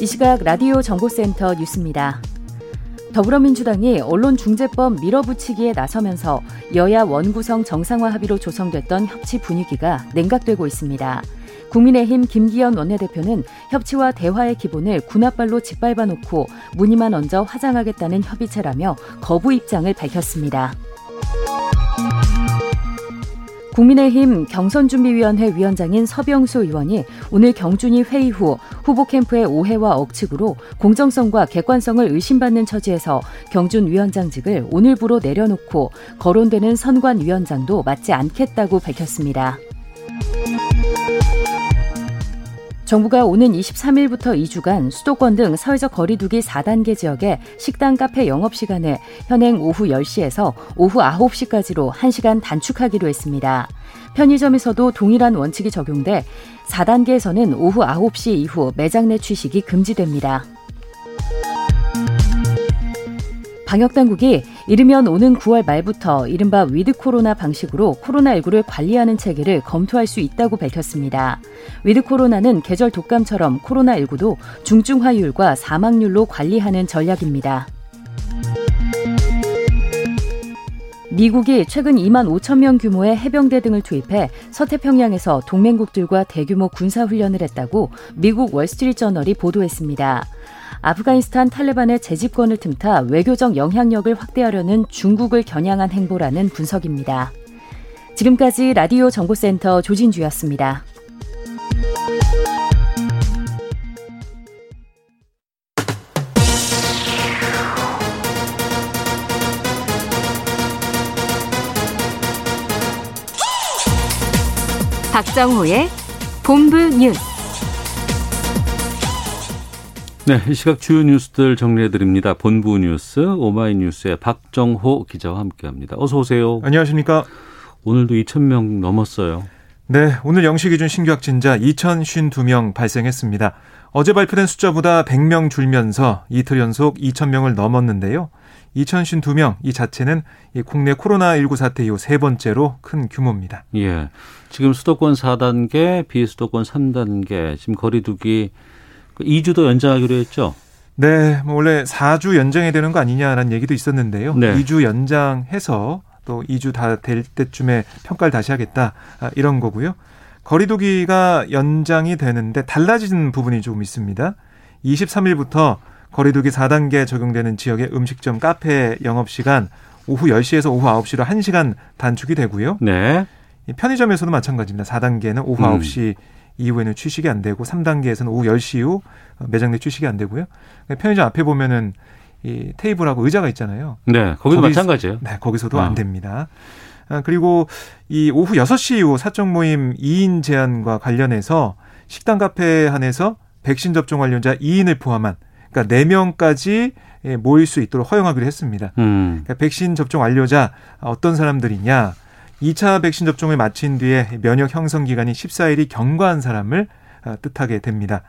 이 시각 라디오 정보센터 뉴스입니다. 더불어민주당이 언론중재법 밀어붙이기에 나서면서 여야 원구성 정상화 합의로 조성됐던 협치 분위기가 냉각되고 있습니다. 국민의힘 김기현 원내대표는 협치와 대화의 기본을 군합발로 짓밟아 놓고 무늬만 얹어 화장하겠다는 협의체라며 거부 입장을 밝혔습니다. 국민의힘 경선준비위원회 위원장인 서병수 의원이 오늘 경준이 회의 후 후보 캠프의 오해와 억측으로 공정성과 객관성을 의심받는 처지에서 경준 위원장직을 오늘부로 내려놓고 거론되는 선관 위원장도 맡지 않겠다고 밝혔습니다. 정부가 오는 23일부터 2주간 수도권 등 사회적 거리두기 4단계 지역에 식당, 카페 영업 시간을 현행 오후 10시에서 오후 9시까지로 1시간 단축하기로 했습니다. 편의점에서도 동일한 원칙이 적용돼 4단계에서는 오후 9시 이후 매장 내 취식이 금지됩니다. 방역당국이 이르면 오는 9월 말부터 이른바 위드 코로나 방식으로 코로나19를 관리하는 체계를 검토할 수 있다고 밝혔습니다. 위드 코로나는 계절 독감처럼 코로나19도 중증화율과 사망률로 관리하는 전략입니다. 미국이 최근 2만 5천 명 규모의 해병대 등을 투입해 서태평양에서 동맹국들과 대규모 군사훈련을 했다고 미국 월스트리트저널이 보도했습니다. 아프가니스탄 탈레반의 재집권을 틈타 외교적 영향력을 확대하려는 중국을 겨냥한 행보라는 분석입니다. 지금까지 라디오 정보센터 조진주였습니다. 박정호의 본부 뉴스. 네, 이 시각 주요 뉴스들 정리해 드립니다. 본부 뉴스 오마이뉴스의 박정호 기자와 함께합니다. 어서 오세요. 안녕하십니까? 오늘도 2천 명 넘었어요. 네, 오늘 영시 기준 신규 확진자 2,052명 발생했습니다. 어제 발표된 숫자보다 100명 줄면서 이틀 연속 2,000명을 넘었는데요. 2,052명 이 자체는 이 국내 코로나19 사태 이후 세 번째로 큰 규모입니다. 예. 지금 수도권 4단계, 비수도권 3단계, 지금 거리두기 2주도 그 연장하기로 했죠? 네, 뭐 원래 4주 연장해야 되는 거 아니냐라는 얘기도 있었는데요. 네. 2주 연장해서 또 2주 다 될 때쯤에 평가를 다시 하겠다. 아, 이런 거고요. 거리두기가 연장이 되는데 달라진 부분이 조금 있습니다. 23일부터 거리두기 4단계 적용되는 지역의 음식점, 카페 영업 시간 오후 10시에서 오후 9시로 1시간 단축이 되고요. 네. 편의점에서도 마찬가지입니다. 4단계는 오후 음. 9시 이후에는 취식이 안 되고 3단계에서는 오후 10시 이후 매장 내 취식이 안 되고요. 편의점 앞에 보면은 이 테이블하고 의자가 있잖아요. 네, 거기도 거기, 마찬가지예요. 네, 거기서도 어. 안 됩니다. 아, 그리고 이 오후 6시 이후 사적 모임 2인 제한과 관련해서 식당 카페 한에서 백신 접종 완료자 2인을 포함한 그러니까 4명까지 예, 모일 수 있도록 허용하기로 했습니다. 음. 그러니까 백신 접종 완료자 어떤 사람들이냐? 2차 백신 접종을 마친 뒤에 면역 형성 기간이 14일이 경과한 사람을 어, 뜻하게 됩니다.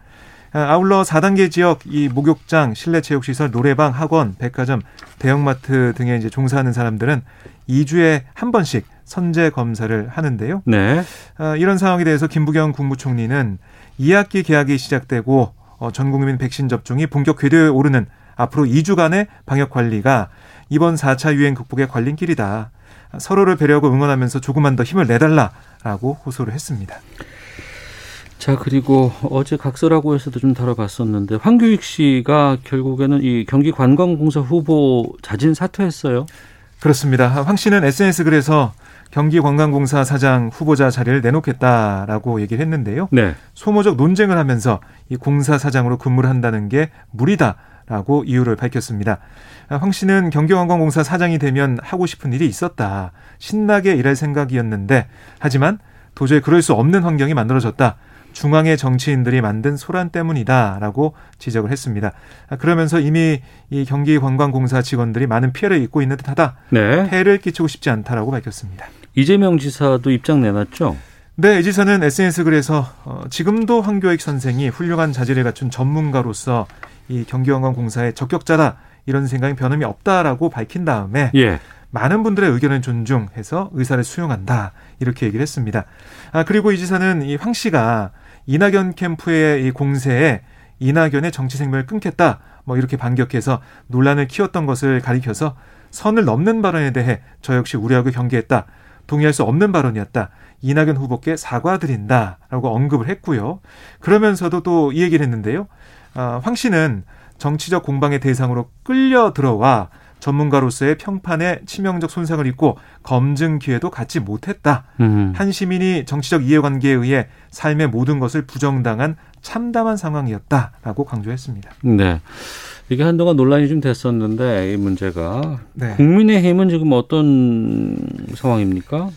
아, 아울러 4단계 지역 이 목욕장, 실내 체육 시설, 노래방, 학원, 백화점, 대형마트 등에 이제 종사하는 사람들은 2주에 한 번씩 선제 검사를 하는데요. 네. 아, 이런 상황에 대해서 김부겸 국무총리는 2학기 개학이 시작되고 어, 전 국민 백신 접종이 본격 궤도에 오르는 앞으로 2주간의 방역 관리가 이번 4차 유행 극복의 관림길이다. 서로를 배려하고 응원하면서 조금만 더 힘을 내달라라고 호소를 했습니다. 자 그리고 어제 각설하고에서도 좀 다뤄봤었는데 황교익 씨가 결국에는 이 경기 관광공사 후보 자진 사퇴했어요. 그렇습니다. 황 씨는 SNS 글에서 경기관광공사 사장 후보자 자리를 내놓겠다라고 얘기를 했는데요. 네. 소모적 논쟁을 하면서 이 공사 사장으로 근무를 한다는 게 무리다 라고 이유를 밝혔습니다. 황 씨는 경기관광공사 사장이 되면 하고 싶은 일이 있었다. 신나게 일할 생각이었는데 하지만 도저히 그럴 수 없는 환경이 만들어졌다. 중앙의 정치인들이 만든 소란 때문이다라고 지적을 했습니다. 아, 그러면서 이미 이 경기관광공사 직원들이 많은 피해를 입고 있는 듯하다. 네. 폐해를 끼치고 싶지 않다라고 밝혔습니다. 이재명 지사도 입장 내놨죠. 네, 이 지사는 SNS 글에서 어, 지금도 황교익 선생이 훌륭한 자질을 갖춘 전문가로서 이 경기관광공사의 적격자다 이런 생각이 변함이 없다라고 밝힌 다음에 예. 많은 분들의 의견을 존중해서 의사를 수용한다 이렇게 얘기를 했습니다. 아 그리고 이 지사는 이 황 씨가 이낙연 캠프의 이 공세에 이낙연의 정치 생명을 끊겠다 뭐 이렇게 반격해서 논란을 키웠던 것을 가리켜서 선을 넘는 발언에 대해 저 역시 우려하고 경계했다. 동의할 수 없는 발언이었다. 이낙연 후보께 사과드린다라고 언급을 했고요. 그러면서도 또 이 얘기를 했는데요. 아, 황 씨는 정치적 공방의 대상으로 끌려 들어와 전문가로서의 평판에 치명적 손상을 입고 검증 기회도 갖지 못했다. 음. 한 시민이 정치적 이해관계에 의해 삶의 모든 것을 부정당한 참담한 상황이었다라고 강조했습니다. 네. 이게 한동안 논란이 좀 됐었는데 이 문제가 네. 국민의힘은 지금 어떤 상황입니까?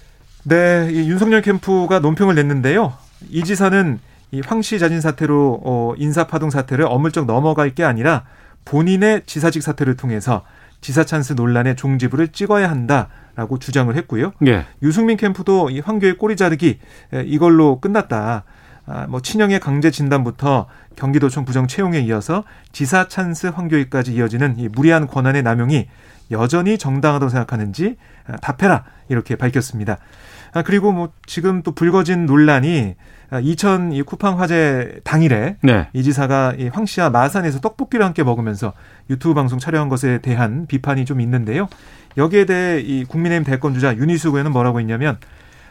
네, 이 윤석열 캠프가 논평을 냈는데요. 이 지사는 이 황씨 자진 사태로 어, 인사파동 사태를 어물쩍 넘어갈 게 아니라 본인의 지사직 사태를 통해서 지사 찬스 논란의 종지부를 찍어야 한다라고 주장을 했고요. 예. 유승민 캠프도 이 황교의 꼬리 자르기 에, 이걸로 끝났다. 아, 뭐 친형의 강제 진단부터 경기도청 부정 채용에 이어서 지사 찬스 황교익까지 이어지는 이 무리한 권한의 남용이 여전히 정당하다고 생각하는지 아, 답해라 이렇게 밝혔습니다. 아, 그리고 뭐 지금 또 불거진 논란이 아, 2000이 쿠팡 화재 당일에 네. 이 지사가 이 황씨와 마산에서 떡볶이를 함께 먹으면서 유튜브 방송 촬영한 것에 대한 비판이 좀 있는데요. 여기에 대해 이 국민의힘 대권 주자 윤희수 의원은 뭐라고 했냐면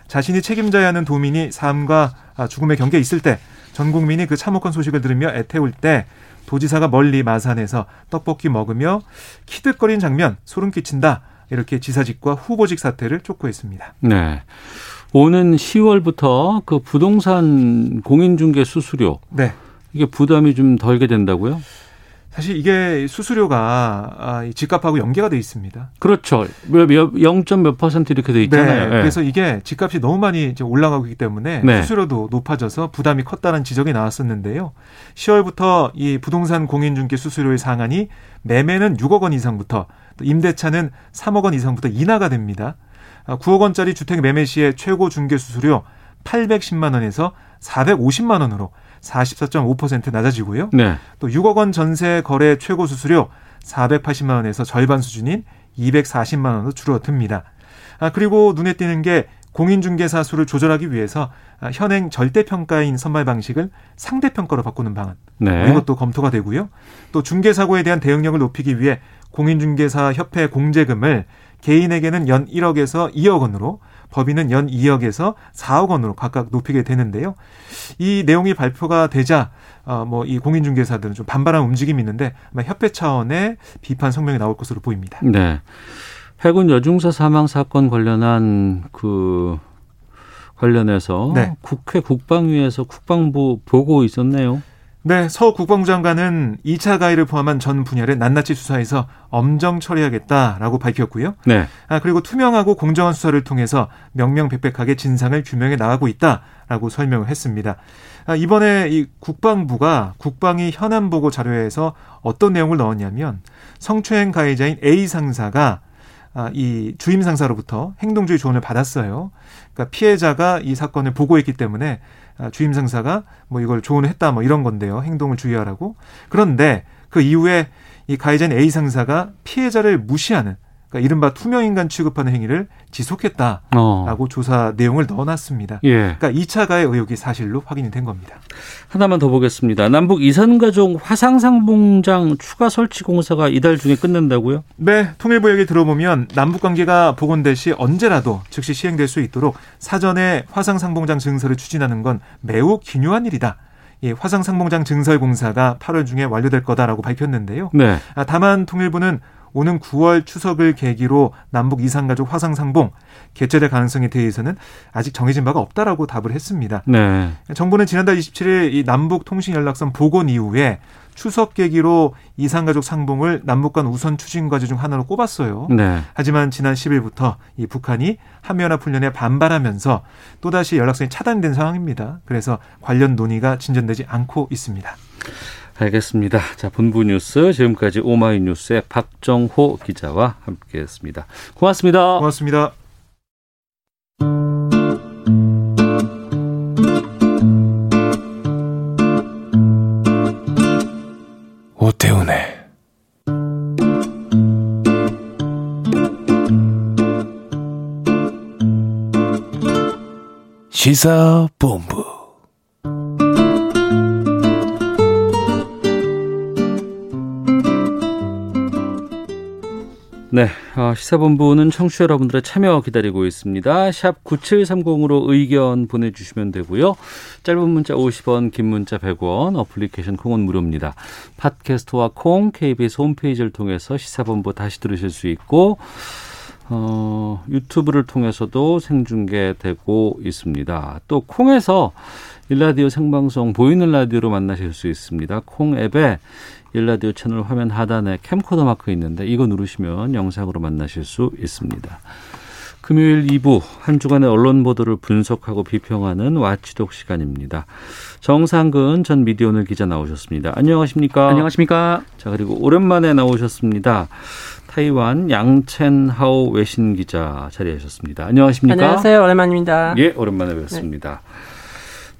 자신이 책임져야 하는 도민이 삶과 아, 죽음의 경계에 있을 때 전 국민이 그 참혹한 소식을 들으며 애태울 때 도지사가 멀리 마산에서 떡볶이 먹으며 키득거리는 장면 소름 끼친다. 이렇게 지사직과 후보직 사퇴를 촉구했습니다. 네. 오는 10월부터 그 부동산 공인중개 수수료 네. 이게 부담이 좀 덜게 된다고요? 사실 이게 수수료가 아, 이 집값하고 연계가 돼 있습니다. 그렇죠. 0. 몇 퍼센트 이렇게 돼 있잖아요. 네, 예. 그래서 이게 집값이 너무 많이 이제 올라가고 있기 때문에 네. 수수료도 높아져서 부담이 컸다는 지적이 나왔었는데요. 10월부터 이 부동산 공인중개 수수료의 상한이 매매는 6억 원 이상부터 또 임대차는 3억 원 이상부터 인하가 됩니다. 아, 9억 원짜리 주택 매매 시의 최고 중개 수수료 810만 원에서 450만 원으로 44.5% 낮아지고요. 네. 또 6억 원 전세 거래 최고 수수료 480만 원에서 절반 수준인 240만 원으로 줄어듭니다. 아, 그리고 눈에 띄는 게 공인중개사 수를 조절하기 위해서 아, 현행 절대평가인 선발 방식을 상대평가로 바꾸는 방안. 네. 이것도 검토가 되고요. 또 중개사고에 대한 대응력을 높이기 위해 공인중개사 협회 공제금을 개인에게는 연 1억에서 2억 원으로 법인은 연 2억에서 4억 원으로 각각 높이게 되는데요. 이 내용이 발표가 되자 어, 뭐 이 공인중개사들은 좀 반발하는 움직임이 있는데 아마 협회 차원의 비판 성명이 나올 것으로 보입니다. 네. 해군 여중사 사망 사건 관련한 그 관련해서 네. 국회 국방위에서 국방부 보고 있었네요. 네, 서 국방부 장관은 2차 가해를 포함한 전 분야를 낱낱이 수사해서 엄정 처리하겠다라고 밝혔고요. 네. 아, 그리고 투명하고 공정한 수사를 통해서 명명백백하게 진상을 규명해 나가고 있다라고 설명을 했습니다. 아, 이번에 이 국방부가 국방위 현안 보고 자료에서 어떤 내용을 넣었냐면 성추행 가해자인 A 상사가 아, 이 주임 상사로부터 행동주의 조언을 받았어요. 그러니까 피해자가 이 사건을 보고했기 때문에 아, 주임 상사가 뭐 이걸 조언을 했다 뭐 이런 건데요. 행동을 주의하라고. 그런데 그 이후에 이 가해자인 A 상사가 피해자를 무시하는 그러니까 이른바 투명인간 취급하는 행위를 지속했다라고 어. 조사 내용을 넣어놨습니다. 예. 그러니까 2차 가해 의혹이 사실로 확인이 된 겁니다. 하나만 더 보겠습니다. 남북 이산가족 화상상봉장 추가 설치 공사가 이달 중에 끝난다고요? 네, 통일부 얘기 들어보면 남북 관계가 복원될 시 언제라도 즉시 시행될 수 있도록 사전에 화상 상봉장 증설을 추진하는 건 매우 기묘한 일이다. 이 화상 상봉장 증설 공사가 8월 중에 완료될 거다라고 밝혔는데요. 네. 아, 다만 통일부는 오는 9월 추석을 계기로 남북 이산가족 화상상봉 개최될 가능성에 대해서는 아직 정해진 바가 없다라고 답을 했습니다. 네. 정부는 지난달 27일 이 남북 통신 연락선 복원 이후에 추석 계기로 이산가족 상봉을 남북 간 우선 추진 과제 중 하나로 꼽았어요. 네. 하지만 지난 10일부터 이 북한이 한미연합 훈련에 반발하면서 또다시 연락선이 차단된 상황입니다. 그래서 관련 논의가 진전되지 않고 있습니다. 알겠습니다. 자, 본부 뉴스 지금까지 오마이뉴스의 박정호 기자와 함께했습니다. 고맙습니다. 고맙습니다. 오태훈의 시사본부 네, 어, 시사본부는 청취자 여러분들의 참여 기다리고 있습니다. 샵 9730으로 의견 보내주시면 되고요. 짧은 문자 50원, 긴 문자 100원, 어플리케이션 콩은 무료입니다. 팟캐스트와 콩, KBS 홈페이지를 통해서 시사본부 다시 들으실 수 있고 어, 유튜브를 통해서도 생중계되고 있습니다. 또 콩에서 일라디오 생방송 보이는 라디오로 만나실 수 있습니다. 콩 앱에 일라디오 채널 화면 하단에 캠코더 마크 있는데 이거 누르시면 영상으로 만나실 수 있습니다. 금요일 2부 한 주간의 언론 보도를 분석하고 비평하는 와치독 시간입니다. 정상근 전 미디어오늘 기자 나오셨습니다. 안녕하십니까? 안녕하십니까? 자 그리고 오랜만에 나오셨습니다. 타이완 양첸하오 외신 기자 자리하셨습니다. 안녕하십니까? 안녕하세요. 오랜만입니다. 예, 오랜만에 뵙습니다.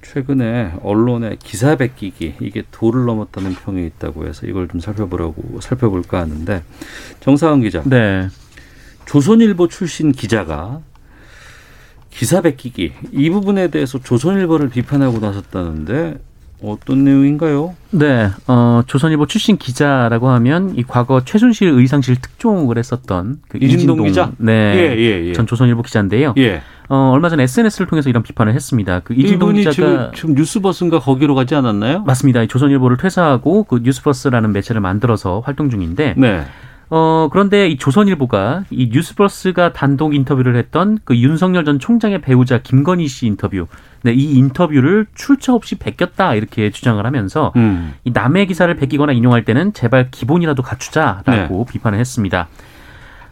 최근에 언론에 기사 베끼기 이게 도를 넘었다는 평이 있다고 해서 이걸 좀 살펴보려고 살펴볼까 하는데 정상훈 기자. 네. 조선일보 출신 기자가 기사 베끼기 이 부분에 대해서 조선일보를 비판하고 나섰다는데 어떤 내용인가요? 네. 어, 조선일보 출신 기자라고 하면 이 과거 최순실 의상실 특종을 했었던 그 이진동 이진동 기자? 네. 예, 예, 예. 전 조선일보 기자인데요. 예. 어, 얼마 전에 SNS를 통해서 이런 비판을 했습니다. 그 이진동 기자가 지금, 지금 뉴스버스인가 거기로 가지 않았나요? 맞습니다. 이 조선일보를 퇴사하고 그 뉴스버스라는 매체를 만들어서 활동 중인데 네. 어, 그런데 이 조선일보가 이 뉴스버스가 단독 인터뷰를 했던 그 윤석열 전 총장의 배우자 김건희 씨 인터뷰. 네, 이 인터뷰를 출처 없이 베꼈다 이렇게 주장을 하면서 음. 이 남의 기사를 베끼거나 인용할 때는 제발 기본이라도 갖추자라고 비판을 했습니다.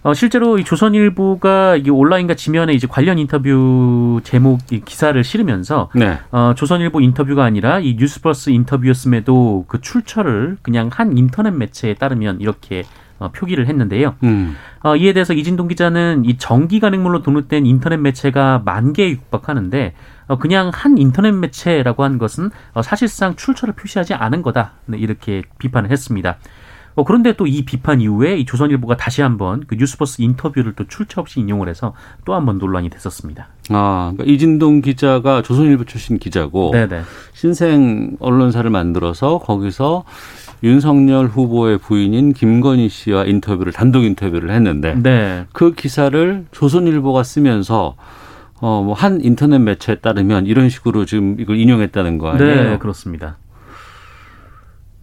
어, 실제로 이 조선일보가 이 온라인과 지면에 이제 관련 인터뷰 제목 이 기사를 실으면서 네. 어, 조선일보 인터뷰가 아니라 이 뉴스버스 인터뷰였음에도 그 출처를 그냥 한 인터넷 매체에 따르면 이렇게 어, 표기를 했는데요. 음. 어, 이에 대해서 이진동 기자는 이 정기 간행물로 등록된 인터넷 매체가 만 개에 육박하는데 어, 그냥 한 인터넷 매체라고 한 것은 어, 사실상 출처를 표시하지 않은 거다. 네, 이렇게 비판을 했습니다. 어, 그런데 또 이 비판 이후에 이 조선일보가 다시 한번 그 뉴스버스 인터뷰를 또 출처 없이 인용을 해서 또 한 번 논란이 됐었습니다. 아, 그러니까 이진동 기자가 조선일보 출신 기자고 네네. 신생 언론사를 만들어서 거기서 윤석열 후보의 부인인 김건희 씨와 인터뷰를 단독 인터뷰를 했는데 네. 그 기사를 조선일보가 쓰면서 어 뭐 한 인터넷 매체에 따르면 이런 식으로 지금 이걸 인용했다는 거 아니에요? 네, 그렇습니다.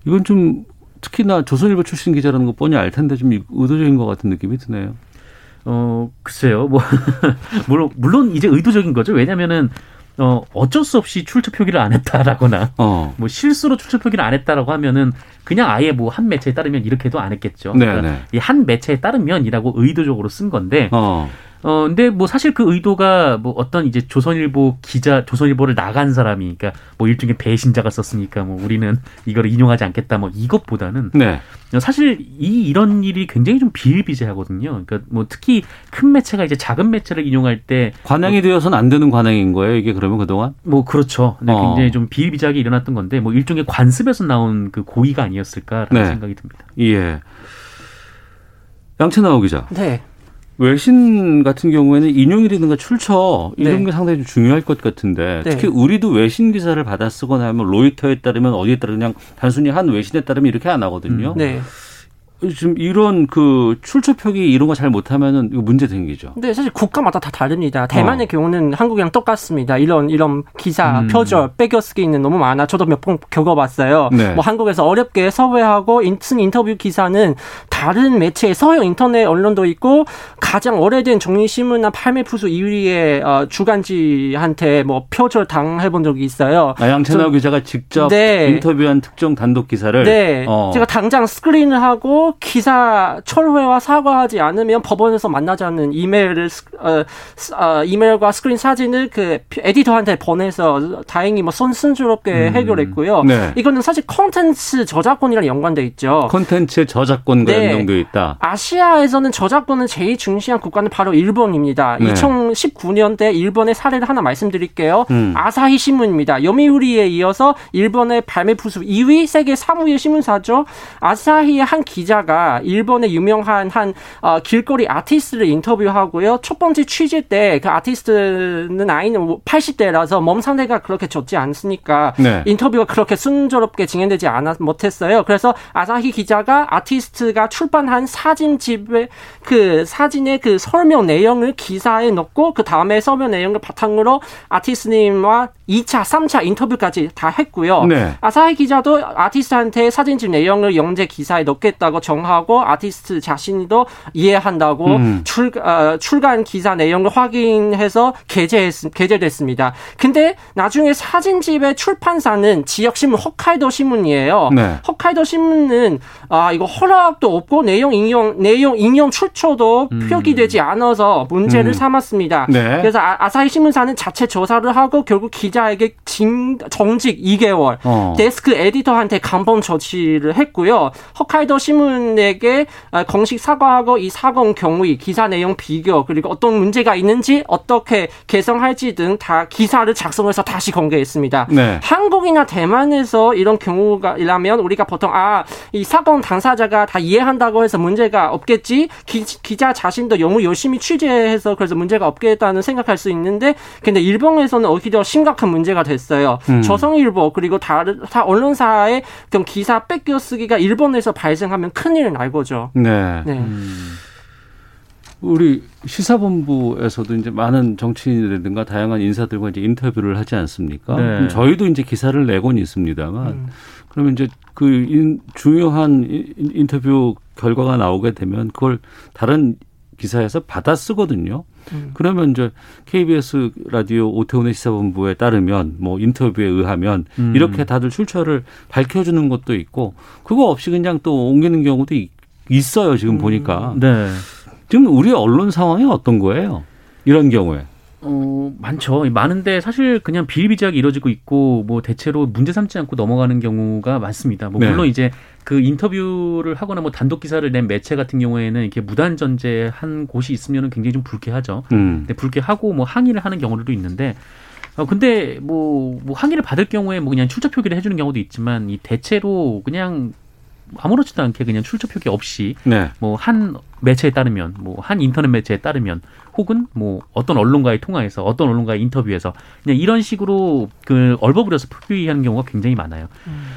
이건 좀 특히나 조선일보 출신 기자라는 거 뻔히 알 텐데 좀 의도적인 것 같은 느낌이 드네요. 어, 글쎄요. 뭐, 물론, 물론 이제 의도적인 거죠. 왜냐면은, 어, 어쩔 수 없이 출처 표기를 안 했다라거나, 어. 뭐 실수로 출처 표기를 안 했다라고 하면은 그냥 아예 뭐 한 매체에 따르면 이렇게도 안 했겠죠. 네, 그러니까 네. 이한 매체에 따르면이라고 의도적으로 쓴 건데, 어. 어, 근데 뭐 사실 그 의도가 뭐 어떤 이제 조선일보 기자, 조선일보를 나간 사람이, 그러니까 뭐 일종의 배신자가 썼으니까 뭐 우리는 이거를 인용하지 않겠다 뭐 이것보다는 네. 사실 이 이런 일이 굉장히 좀 비일비재하거든요. 그러니까 뭐 특히 큰 매체가 이제 작은 매체를 인용할 때 관행이 되어서는 안 되는 관행인 거예요. 이게 그러면 그동안? 뭐 그렇죠. 네, 어. 굉장히 좀 비일비재하게 일어났던 건데 뭐 일종의 관습에서 나온 그 고의가 아니었을까라는 네. 생각이 듭니다. 예. 양채나오 기자. 네. 외신 같은 경우에는 인용이라든가 출처 이런 네. 게 상당히 좀 중요할 것 같은데 네. 특히 우리도 외신 기사를 받아 쓰거나 하면 로이터에 따르면 어디에 따르면 그냥 단순히 한 외신에 따르면 이렇게 안 하거든요. 네. 지금 이런 그 출처 표기 이런 거 잘 못하면은 이거 문제 생기죠. 근데 사실 국가마다 다 다릅니다. 대만의 어. 경우는 한국이랑 똑같습니다. 이런 이런 기사, 음. 표절, 빼겨쓰기는 너무 많아. 저도 몇 번 겪어봤어요. 네. 뭐 한국에서 어렵게 섭외하고 인- 쓴 인터뷰 기사는 다른 매체, 서양 인터넷 언론도 있고 가장 오래된 종이신문이나 팔매푸수 2위의 어, 주간지한테 뭐 표절 당해본 적이 있어요. 아, 양채나오 기자가 직접 네. 인터뷰한 특정 단독 기사를 네. 어. 제가 당장 스크린을 하고 기사 철회와 사과하지 않으면 법원에서 만나자는 이메일을 스- 어, 스- 어, 이메일과 스크린 사진을 그 에디터한테 보내서 다행히 뭐 손순조롭게 해결했고요. 네. 이거는 사실 콘텐츠 저작권이랑 연관돼 있죠. 콘텐츠의 저작권과 네. 연동되어 있다. 아시아에서는 저작권을 제일 중시한 국가는 바로 일본입니다. 네. 2019년대 일본의 사례를 하나 말씀드릴게요. 음. 아사히 신문입니다. 요미우리에 이어서 일본의 발매 부수 2위, 세계 3위의 신문사죠. 아사히의 한 기자 가 일본의 유명한 한 어, 길거리 아티스트를 인터뷰하고요. 첫 번째 취재 때 그 아티스트는 나이는 80대라서 몸 상태가 그렇게 좋지 않으니까 네. 인터뷰가 그렇게 순조롭게 진행되지 않았 못했어요. 그래서 아사히 기자가 아티스트가 출판한 사진집의 그 사진의 그 설명 내용을 기사에 넣고 그 다음에 설명 내용을 바탕으로 아티스트님과 2차, 3차 인터뷰까지 다 했고요. 네. 아사히 기자도 아티스트한테 사진집 내용을 영재 기사에 넣겠다고 정하고 아티스트 자신도 이해한다고 음. 출, 어, 출간 기사 내용을 확인해서 게재했, 게재됐습니다. 근데 나중에 사진집의 출판사는 지역 신문 홋카이도 신문이에요. 네. 홋카이도 신문은 아 이거 허락도 없고 내용 인용 내용 인용 출처도 표기되지 않아서 문제를 음. 삼았습니다. 네. 그래서 아, 아사히 신문사는 자체 조사를 하고 결국 기자 에게 징, 정직 2개월 어. 데스크 에디터한테 감봉 조치를 했고요. 홋카이도 신문에게 아, 공식 사과하고 이 사건 경위, 기사 내용 비교 그리고 어떤 문제가 있는지 어떻게 개선할지 등 다 기사를 작성해서 다시 공개했습니다. 네. 한국이나 대만에서 이런 경우가 일하면 우리가 보통 아 이 사건 당사자가 다 이해한다고 해서 문제가 없겠지 기, 자 자신도 너무 열심히 취재해서 그래서 문제가 없겠다는 생각할 수 있는데 근데 일본에서는 오히려 심각한 문제가 됐어요. 음. 조선일보 그리고 다른 다 언론사의 그런 기사 뺏겨 쓰기가 일본에서 발생하면 큰일 날 거죠. 네. 네. 우리 시사본부에서도 이제 많은 정치인이라든가 다양한 인사들과 이제 인터뷰를 하지 않습니까? 네. 그럼 저희도 이제 기사를 내곤 있습니다만 음. 그러면 이제 그 인, 중요한 인- 인터뷰 결과가 나오게 되면 그걸 다른 기사에서 받아 쓰거든요. 음. 그러면 이제 KBS 라디오 오태훈의 시사본부에 따르면 뭐 인터뷰에 의하면 음. 이렇게 다들 출처를 밝혀주는 것도 있고 그거 없이 그냥 또 옮기는 경우도 있- 있어요. 지금 보니까 네. 지금 우리 언론 상황이 어떤 거예요? 이런 경우에. 어, 많죠. 많은데 사실 그냥 비일비재하게 이루어지고 있고 뭐 대체로 문제 삼지 않고 넘어가는 경우가 많습니다. 뭐 네. 물론 이제 그 인터뷰를 하거나 뭐 단독 기사를 낸 매체 같은 경우에는 이렇게 무단 전제한 곳이 있으면은 굉장히 좀 불쾌하죠. 음. 근데 불쾌하고 뭐 항의를 하는 경우들도 있는데 어 근데 뭐, 뭐 항의를 받을 경우에 뭐 그냥 출처 표기를 해주는 경우도 있지만 이 대체로 그냥 아무렇지도 않게 그냥 출처 표기 없이 네. 뭐한 매체에 따르면 뭐 한 인터넷 매체에 따르면 혹은 뭐 어떤 언론과의 통화에서 어떤 언론과의 인터뷰에서 그냥 이런 식으로 그 얼버무려서 표기하는 경우가 굉장히 많아요.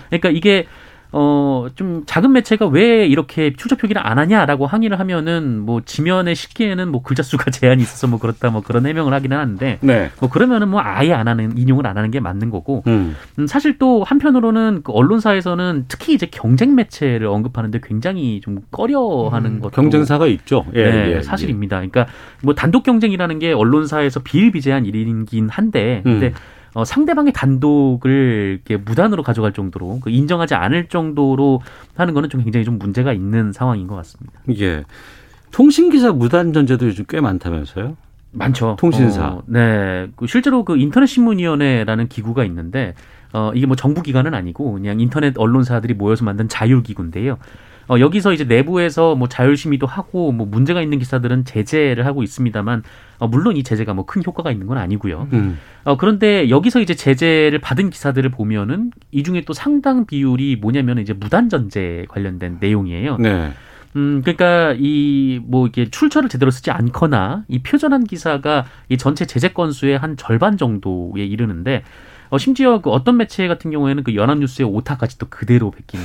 그러니까 이게 어, 좀 작은 매체가 왜 이렇게 출처 표기를 안 하냐라고 항의를 하면은 뭐 지면에 쉽기에는 뭐 글자 수가 제한이 있어서 뭐 그렇다 뭐 그런 해명을 하기는 하는데 네. 뭐 그러면은 뭐 아예 안 하는 인용을 안 하는 게 맞는 거고 음. 음, 사실 또 한편으로는 그 언론사에서는 특히 이제 경쟁 매체를 언급하는데 굉장히 좀 꺼려하는 것도 경쟁사가 있죠. 예, 네, 예, 사실입니다. 그러니까 뭐 단독 경쟁이라는 게 언론사에서 비일비재한 일이긴 한데, 근데 음. 어, 상대방의 단독을 이렇게 무단으로 가져갈 정도로 그 인정하지 않을 정도로 하는 거는 좀 굉장히 좀 문제가 있는 상황인 것 같습니다. 예. 통신기사 무단 전제도 요즘 꽤 많다면서요? 많죠. 통신사. 어, 네. 그 실제로 그 인터넷 신문위원회라는 기구가 있는데 어 이게 뭐 정부 기관은 아니고 그냥 인터넷 언론사들이 모여서 만든 자율 기구인데요. 어 여기서 이제 내부에서 뭐 자율 심의도 하고 뭐 문제가 있는 기사들은 제재를 하고 있습니다만 어 물론 이 제재가 뭐 큰 효과가 있는 건 아니고요. 음. 어 그런데 여기서 이제 제재를 받은 기사들을 보면은 이 중에 또 상당 비율이 뭐냐면 이제 무단 전제 관련된 내용이에요. 네. 음, 그러니까 이 뭐 이게 출처를 제대로 쓰지 않거나 이 표절한 기사가 이 전체 제재 건수의 한 절반 정도에 이르는데 어 심지어 그 어떤 매체 같은 경우에는 그 연합뉴스의 오타까지 또 그대로 베낀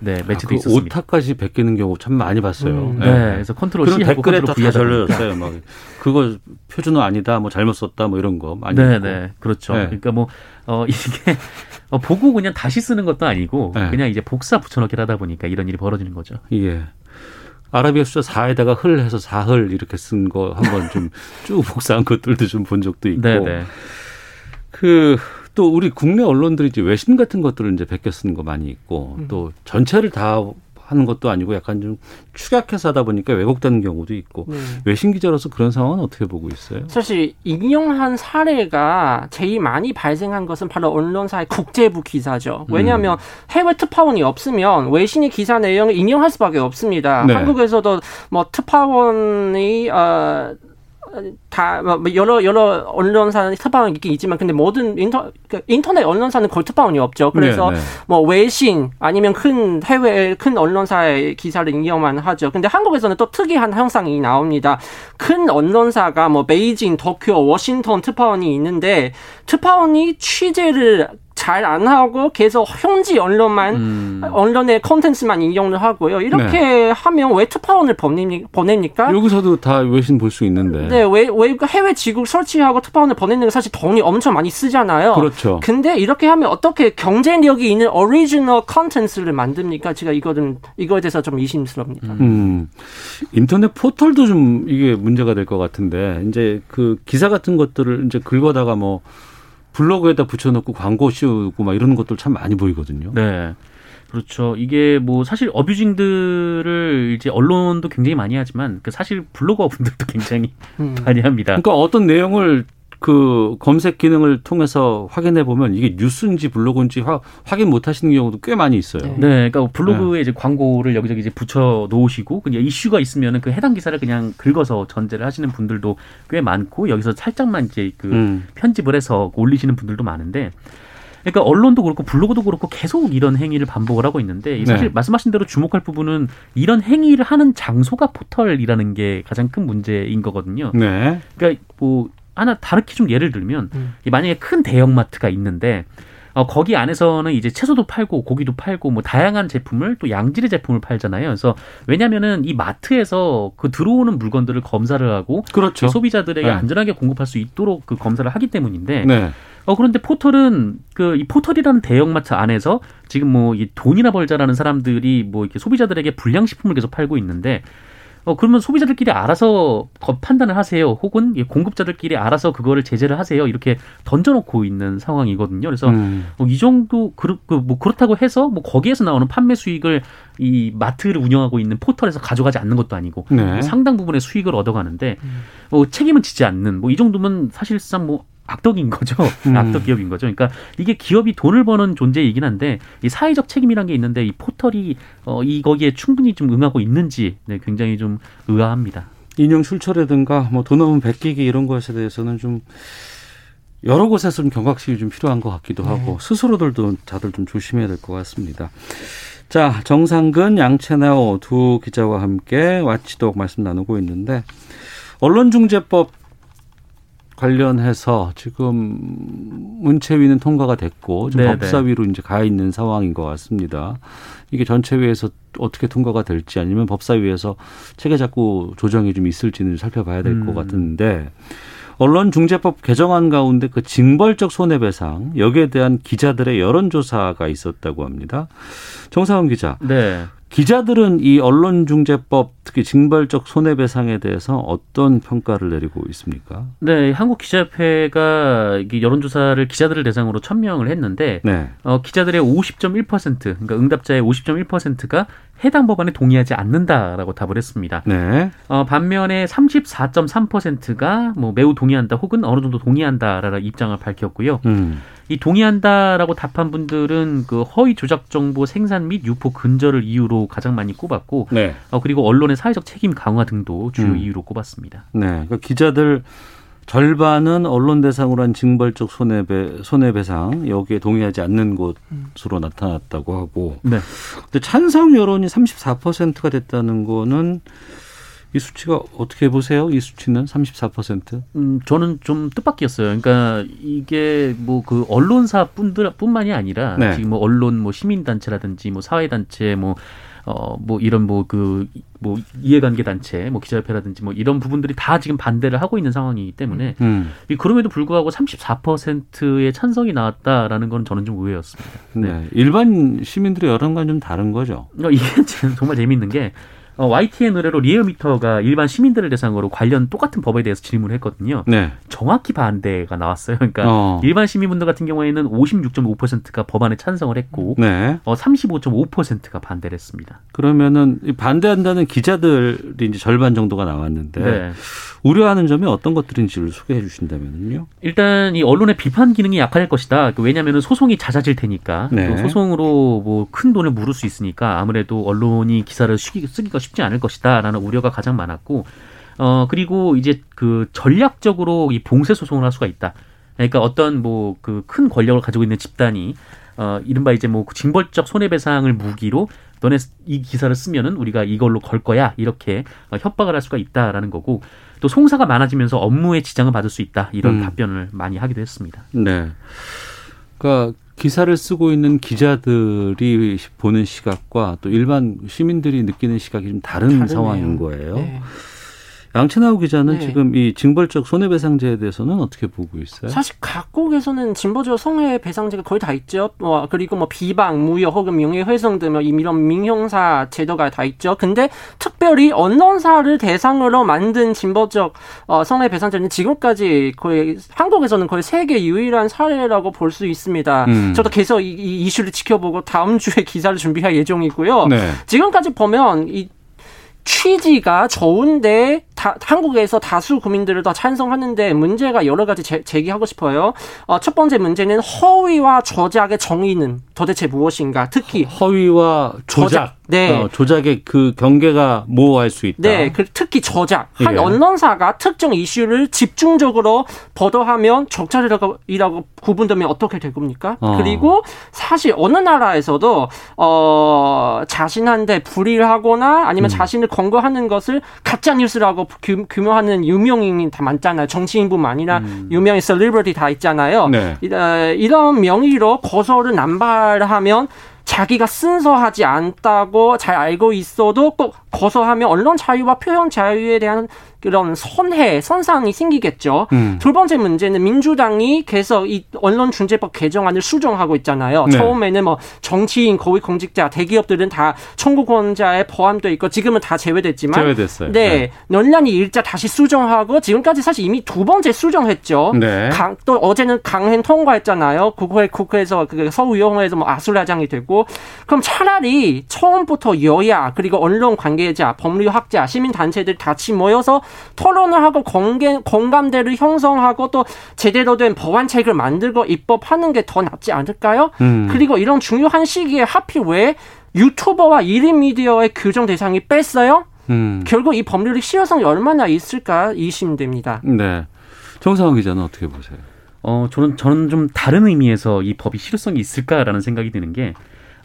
네, 매체도 그 있었습니다. 오타까지 베끼는 경우 참 많이 봤어요. 음. 네, 그래서 컨트롤 그런 C 하고 댓글에 컨트롤 다 V. 달렸어요. 막 그거 표준어 아니다, 뭐 잘못 썼다, 뭐 이런 거 많이 네, 있고. 네, 그렇죠. 네. 그러니까 뭐 어, 이게 어, 보고 그냥 다시 쓰는 것도 아니고 네. 그냥 이제 복사 붙여넣기를 하다 보니까 이런 일이 벌어지는 거죠. 예. 아라비아 숫자 4에다가 흘 해서 사흘 이렇게 쓴 거 한번 좀 쭉 복사한 것들도 좀 본 적도 있고. 네, 네. 그 또 우리 국내 언론들이 이제 외신 같은 것들을 이제 베껴 쓰는 거 많이 있고 음. 또 전체를 다 하는 것도 아니고 약간 좀 축약해서 하다 보니까 왜곡되는 경우도 있고 네. 외신 기자로서 그런 상황은 어떻게 보고 있어요? 사실 인용한 사례가 제일 많이 발생한 것은 바로 언론사의 국제부 기사죠. 왜냐하면 해외 특파원이 없으면 외신의 기사 내용을 인용할 수밖에 없습니다. 네. 한국에서도 뭐 특파원이 어, 다 뭐, 여러 여러 언론사 특파원이 있긴 있지만 근데 모든 인터 그 인터넷 언론사는 거의 특파원이 없죠. 그래서 네, 네. 뭐 외신 아니면 큰 해외 큰 언론사의 기사를 인용만 하죠. 근데 한국에서는 또 특이한 형상이 나옵니다. 큰 언론사가 뭐 베이징, 도쿄, 워싱턴 특파원이 있는데 특파원이 취재를 잘 안 하고 계속 현지 언론만 음. 언론의 콘텐츠만 인용을 하고요. 이렇게 하면 왜 특파원을 보냅니, 보냅니까? 여기서도 다 외신 볼 수 있는데. 네, 왜, 왜 해외 지국 설치하고 특파원을 보내는 게 사실 돈이 엄청 많이 쓰잖아요. 그렇죠. 근데 이렇게 하면 어떻게 경쟁력이 있는 오리지널 컨텐츠를 만듭니까? 제가 이거는 이거에 대해서 좀 의심스럽니다. 음, 인터넷 포털도 좀 이게 문제가 될 것 같은데, 이제 그 기사 같은 것들을 이제 긁어다가 뭐 블로그에다 붙여놓고 광고 씌우고 막 이런 것들 참 많이 보이거든요. 네. 그렇죠. 이게 뭐 사실 abusing들을 이제 언론도 굉장히 많이 하지만 그 사실 블로거 분들도 굉장히 음. 많이 합니다. 그러니까 어떤 내용을 그 검색 기능을 통해서 확인해 보면 이게 뉴스인지 블로그인지 화, 확인 못 하시는 경우도 꽤 많이 있어요. 네. 네, 그러니까 블로그에 이제 광고를 여기저기 이제 붙여 놓으시고 그냥 이슈가 있으면은 그 해당 기사를 그냥 긁어서 전제를 하시는 분들도 꽤 많고 여기서 살짝만 이제 그 음. 편집을 해서 올리시는 분들도 많은데 그러니까 언론도 그렇고 블로그도 그렇고 계속 이런 행위를 반복을 하고 있는데 이 사실 네. 말씀하신 대로 주목할 부분은 이런 행위를 하는 장소가 포털이라는 게 가장 큰 문제인 거거든요. 네. 그러니까 뭐 하나 다르게 좀 예를 들면 음. 이 만약에 큰 대형마트가 있는데 어, 거기 안에서는 이제 채소도 팔고 고기도 팔고 뭐 다양한 제품을 또 양질의 제품을 팔잖아요. 그래서 왜냐면은 이 마트에서 그 들어오는 물건들을 검사를 하고 그렇죠. 소비자들에게 네. 안전하게 공급할 수 있도록 그 검사를 하기 때문인데 네. 어 그런데 포털은 그 이 포털이라는 대형마트 안에서 지금 뭐 이 돈이나 벌자라는 사람들이 뭐 이렇게 소비자들에게 불량식품을 계속 팔고 있는데 어 그러면 소비자들끼리 알아서 거- 판단을 하세요. 혹은 이 공급자들끼리 알아서 그거를 제재를 하세요. 이렇게 던져놓고 있는 상황이거든요. 그래서 음. 어, 이 정도 그 그 뭐 그렇다고 해서 뭐 거기에서 나오는 판매 수익을 이 마트를 운영하고 있는 포털에서 가져가지 않는 것도 아니고 네. 뭐 상당 부분의 수익을 얻어가는데 뭐 책임은 지지 않는 뭐 이 정도면 사실상 뭐 악덕인 거죠. 음. 악덕 기업인 거죠. 그러니까 이게 기업이 돈을 버는 존재이긴 한데 이 사회적 책임이란 게 있는데 이 포털이 어, 이 거기에 충분히 좀 응하고 있는지 네, 굉장히 좀 의아합니다. 인용 출처라든가 뭐 돈 없는 베끼기 이런 것에 대해서는 좀 여러 곳에서 좀 경각심이 좀 필요한 것 같기도 하고 스스로들도 다들 좀 조심해야 될 것 같습니다. 자 정상근 양채나오 두 기자와 함께 와치독 말씀 나누고 있는데 언론중재법 관련해서 지금 문체위는 통과가 됐고 지금 네네. 법사위로 이제 가 있는 상황인 것 같습니다. 이게 전체위에서 어떻게 통과가 될지 아니면 법사위에서 체계 잡고 조정이 좀 있을지는 살펴봐야 될것 음. 같은데 언론중재법 개정안 가운데 그 징벌적 손해배상 여기에 대한 기자들의 여론조사가 있었다고 합니다. 정상훈 기자, 네. 기자들은 이 언론중재법 특히 징벌적 손해배상에 대해서 어떤 평가를 내리고 있습니까? 네, 한국 기자협회가 이게 여론조사를 기자들을 대상으로 천명을 했는데 네. 어, 기자들의 50.1% 그러니까 응답자의 50.1%가 해당 법안에 동의하지 않는다라고 답을 했습니다. 네. 어, 반면에 34.3%가 뭐 매우 동의한다 혹은 어느 정도 동의한다라는 입장을 밝혔고요. 음. 이 동의한다라고 답한 분들은 그 허위 조작 정보 생산 및 유포 근절을 이유로 가장 많이 꼽았고 네. 어, 그리고 언론의 사회적 책임 강화 등도 주요 음. 이유로 꼽았습니다. 네. 그러니까 기자들 절반은 언론 대상으로 한 징벌적 손해배 손해배상 여기에 동의하지 않는 것으로 나타났다고 하고 네. 근데 찬성 여론이 34%가 됐다는 거는 이 수치가 어떻게 보세요? 이 수치는 34%? 음, 저는 좀 뜻밖이었어요. 그러니까 이게 뭐 그 언론사 뿐들 뿐만이 아니라 네. 지금 뭐 언론 뭐 시민 단체라든지 뭐 사회 단체 뭐 어, 뭐 이런 뭐 그 뭐 이해관계 단체, 뭐 기자협회라든지 뭐 이런 부분들이 다 지금 반대를 하고 있는 상황이기 때문에 음. 이 그럼에도 불구하고 34%의 찬성이 나왔다라는 건 저는 좀 의외였습니다. 네. 일반 시민들의 여론과는 좀 다른 거죠. 어, 이게 지금 정말 재밌는 게 어, YTN 의뢰로 리얼미터가 일반 시민들을 대상으로 관련 똑같은 법에 대해서 질문을 했거든요. 네. 정확히 반대가 나왔어요. 그러니까 어. 일반 시민분들 같은 경우에는 56.5%가 법안에 찬성을 했고 네. 어, 35.5%가 반대를 했습니다. 그러면은 이 반대한다는 기자들이 이제 절반 정도가 나왔는데 네. 우려하는 점이 어떤 것들인지를 소개해 주신다면요. 일단 이 언론의 비판 기능이 약화될 것이다. 그 왜냐하면 소송이 잦아질 테니까 네. 또 소송으로 뭐 큰 돈을 물을 수 있으니까 아무래도 언론이 기사를 쓰기, 쓰기가 쉽지 않을 것이다라는 우려가 가장 많았고 어 그리고 이제 그 전략적으로 이 봉쇄 소송을 할 수가 있다. 그러니까 어떤 뭐 그 큰 권력을 가지고 있는 집단이 어 이른바 이제 뭐그 징벌적 손해배상을 무기로 너네 이 기사를 쓰면은 우리가 이걸로 걸 거야 이렇게 어, 협박을 할 수가 있다라는 거고 또 송사가 많아지면서 업무에 지장을 받을 수 있다 이런 음. 답변을 많이 하기도 했습니다. 네. 그러니까 기사를 쓰고 있는 기자들이 보는 시각과 또 일반 시민들이 느끼는 시각이 좀 다른 다르네요. 상황인 거예요. 네. 양채나우 기자는 네. 지금 이 징벌적 손해배상제에 대해서는 어떻게 보고 있어요? 사실 각국에서는 진보적 손해배상제가 거의 다 있죠. 뭐 그리고 뭐 비방, 무효 혹은 명예훼손 등뭐 이런 민형사 제도가 다 있죠. 근데 특별히 언론사를 대상으로 만든 진보적 어, 손해배상제는 지금까지 거의 한국에서는 거의 세계 유일한 사례라고 볼 수 있습니다. 음. 저도 계속 이, 이 이슈를 지켜보고 다음 주에 기사를 준비할 예정이고요. 네. 지금까지 보면 이 취지가 좋은데 다, 한국에서 다수 국민들을 더 찬성하는데 문제가 여러 가지 제, 제기하고 싶어요. 어, 첫 번째 문제는 허위와 조작의 정의는 도대체 무엇인가? 특히 허 위와 조작, 조작. 네. 어, 조작의 그 경계가 모호할 수 있다. 네, 그 특히 저작. 한 예. 언론사가 특정 이슈를 집중적으로 보도하면 적절이라고 이라고 구분되면 어떻게 될 겁니까? 어. 그리고 사실 어느 나라에서도 어 자신한테 불의를 하거나 아니면 음. 자신을 공격하는 것을 가짜 뉴스라고 규, 규명하는 유명인이 다 많잖아요. 정치인뿐만 아니라 유명인 셀리브리티 다 있잖아요. 음. 네. 이- 어, 이런 명의로 고소를 남발하면 자기가 승소하지 않다고 잘 알고 있어도 꼭 고소하면 언론 자유와 표현 자유에 대한 그런 손해, 손상이 생기겠죠. 음. 두 번째 문제는 민주당이 계속 이 언론중재법 개정안을 수정하고 있잖아요. 네. 처음에는 뭐 정치인, 고위공직자, 대기업들은 다 청구권자에 포함되어 있고 지금은 다 제외됐지만 제외됐어요. 네, 논란이 일자 다시 수정하고 지금까지 사실 이미 두 번째 수정했죠. 네. 강, 또 어제는 강행 통과했잖아요. 국회 국회에서 그 서울의원회에서 뭐 아수라장이 되고 그럼 차라리 처음부터 여야 그리고 언론 관계자, 법률학자, 시민 단체들 같이 모여서 토론을 하고 공개, 공감대를 형성하고 또 제대로 된 법안책을 만들고 입법하는 게 더 낫지 않을까요? 음. 그리고 이런 중요한 시기에 하필 왜 유튜버와 1인 미디어의 규정 대상이 뺐어요? 음. 결국 이 법률의 실효성이 얼마나 있을까 의심됩니다. 네. 정상훈 기자는 어떻게 보세요? 어, 저는, 저는 좀 다른 의미에서 이 법이 실효성이 있을까라는 생각이 드는 게,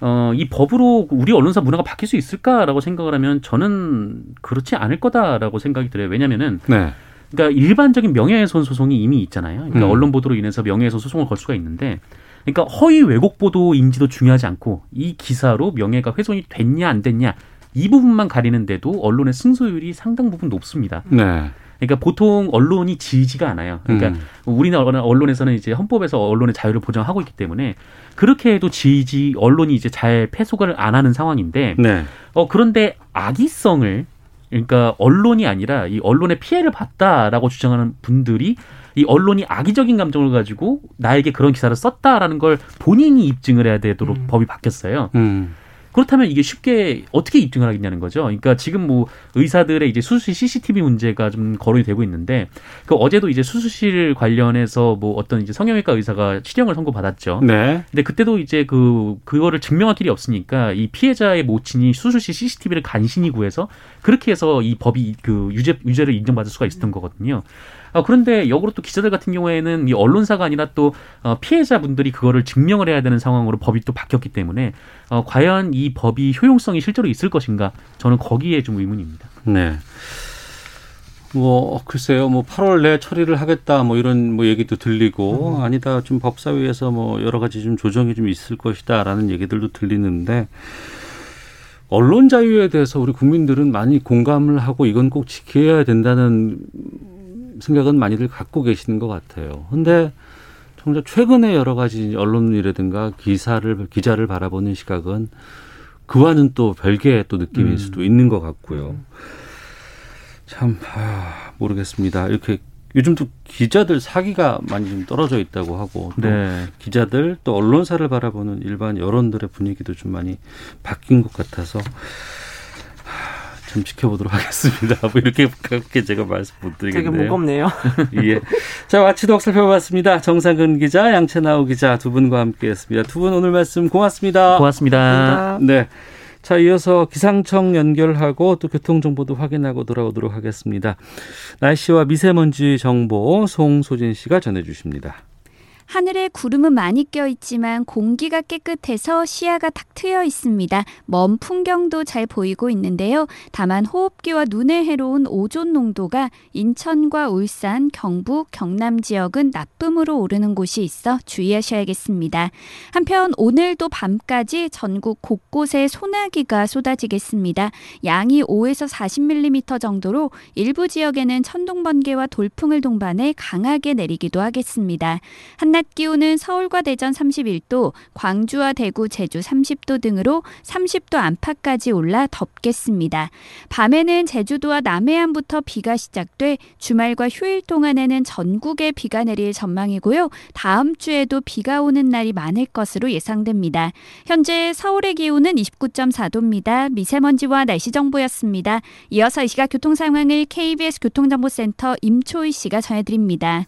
어, 이 법으로 우리 언론사 문화가 바뀔 수 있을까라고 생각을 하면 저는 그렇지 않을 거다라고 생각이 들어요. 왜냐면은, 네. 그러니까 일반적인 명예훼손 소송이 이미 있잖아요. 그러니까 음. 언론 보도로 인해서 명예훼손 소송을 걸 수가 있는데, 그러니까 허위 왜곡 보도인지도 중요하지 않고 이 기사로 명예가 훼손이 됐냐 안 됐냐 이 부분만 가리는데도 언론의 승소율이 상당 부분 높습니다. 네. 그러니까 보통 언론이 지지가 않아요. 그러니까 음. 우리나라 언론에서는 이제 헌법에서 언론의 자유를 보장하고 있기 때문에 그렇게 해도 지지 언론이 이제 잘 패소를 안 하는 상황인데 네. 어 그런데 악의성을 그러니까 언론이 아니라 이 언론의 피해를 봤다라고 주장하는 분들이 이 언론이 악의적인 감정을 가지고 나에게 그런 기사를 썼다라는 걸 본인이 입증을 해야 되도록 음. 법이 바뀌었어요. 음. 그렇다면 이게 쉽게 어떻게 입증을 하겠냐는 거죠. 그러니까 지금 뭐 의사들의 이제 수술실 CCTV 문제가 좀 거론이 되고 있는데 그 어제도 이제 수술실 관련해서 뭐 어떤 이제 성형외과 의사가 실형을 선고받았죠. 네. 근데 그때도 이제 그 그거를 증명할 길이 없으니까 이 피해자의 모친이 수술실 CCTV를 간신히 구해서 그렇게 해서 이 법이 그 유죄 유죄를 인정받을 수가 있었던 거거든요. 아, 그런데 역으로 또 기자들 같은 경우에는 이 언론사가 아니라 또 어, 피해자분들이 그거를 증명을 해야 되는 상황으로 법이 또 바뀌었기 때문에 어, 과연 이 법이 효용성이 실제로 있을 것인가 저는 거기에 좀 의문입니다. 네. 뭐 글쎄요, 뭐 8월 내 처리를 하겠다, 뭐 이런 뭐 얘기도 들리고 음. 아니다, 좀 법사위에서 뭐 여러 가지 좀 조정이 좀 있을 것이다라는 얘기들도 들리는데 언론 자유에 대해서 우리 국민들은 많이 공감을 하고 이건 꼭 지켜야 된다는 생각은 많이들 갖고 계시는 것 같아요. 근데 정작 최근에 여러 가지 언론이라든가 기사를 기자를 바라보는 시각은 그와는 또 별개의 또 느낌일 음. 수도 있는 것 같고요. 참 아, 모르겠습니다. 이렇게 요즘도 기자들 사기가 많이 좀 떨어져 있다고 하고 또 네. 기자들 또 언론사를 바라보는 일반 여론들의 분위기도 좀 많이 바뀐 것 같아서 하, 좀 지켜보도록 하겠습니다. 뭐 이렇게 그렇게 제가 말씀 못 되게 드리겠네요. 무겁네요. 예. 자, 와치독 살펴봤습니다. 정상근 기자, 양채나오 기자 두 분과 함께했습니다. 두 분 오늘 말씀 고맙습니다. 고맙습니다. 네. 자, 이어서 기상청 연결하고 또 교통정보도 확인하고 돌아오도록 하겠습니다. 날씨와 미세먼지 정보 송소진 씨가 전해주십니다. 하늘에 구름은 많이 껴 있지만 공기가 깨끗해서 시야가 탁 트여 있습니다. 먼 풍경도 잘 보이고 있는데요. 다만 호흡기와 눈에 해로운 오존 농도가 인천과 울산, 경북, 경남 지역은 나쁨으로 오르는 곳이 있어 주의하셔야겠습니다. 한편 오늘도 밤까지 전국 곳곳에 소나기가 쏟아지겠습니다. 양이 5에서 40mm 정도로 일부 지역에는 천둥 번개와 돌풍을 동반해 강하게 내리기도 하겠습니다. 한낮 기온은 서울과 대전 31도, 광주와 대구, 제주 30도 등으로 30도 안팎까지 올라 덥겠습니다. 밤에는 제주도와 남해안부터 비가 시작돼 주말과 휴일 동안에는 전국에 비가 내릴 전망이고요. 다음 주에도 비가 오는 날이 많을 것으로 예상됩니다. 현재 서울의 기온은 29.4도입니다. 미세먼지와 날씨 정보였습니다. 이어서 이 시각 교통 상황을 KBS 교통정보센터 임초희 씨가 전해드립니다.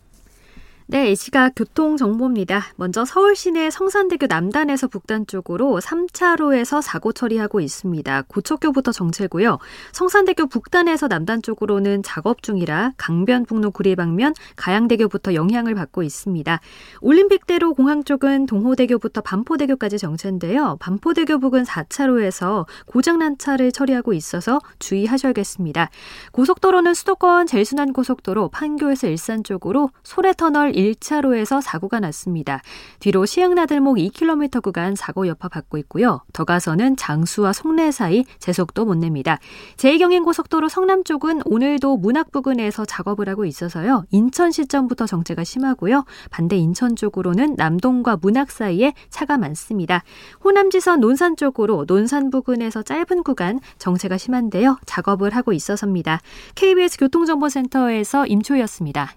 네, 이 시각 교통 정보입니다. 먼저 서울 시내 성산대교 남단에서 북단 쪽으로 3차로에서 사고 처리하고 있습니다. 고척교부터 정체고요. 성산대교 북단에서 남단 쪽으로는 작업 중이라 강변북로 구리 방면 가양대교부터 영향을 받고 있습니다. 올림픽대로 공항 쪽은 동호대교부터 반포대교까지 정체인데요. 반포대교 부근 4차로에서 고장난 차를 처리하고 있어서 주의하셔야겠습니다. 고속도로는 수도권 제일순환 고속도로 판교에서 일산 쪽으로 소래터널 1차로에서 사고가 났습니다. 뒤로 시흥나들목 2km 구간 사고 여파 받고 있고요. 더 가서는 장수와 송내 사이 제속도 못 냅니다. 제2경인고속도로 성남 쪽은 오늘도 문학 부근에서 작업을 하고 있어서요. 인천 시점부터 정체가 심하고요. 반대 인천 쪽으로는 남동과 문학 사이에 차가 많습니다. 호남지선 논산 쪽으로 논산 부근에서 짧은 구간 정체가 심한데요. 작업을 하고 있어서입니다. KBS 교통정보센터에서 임초였습니다.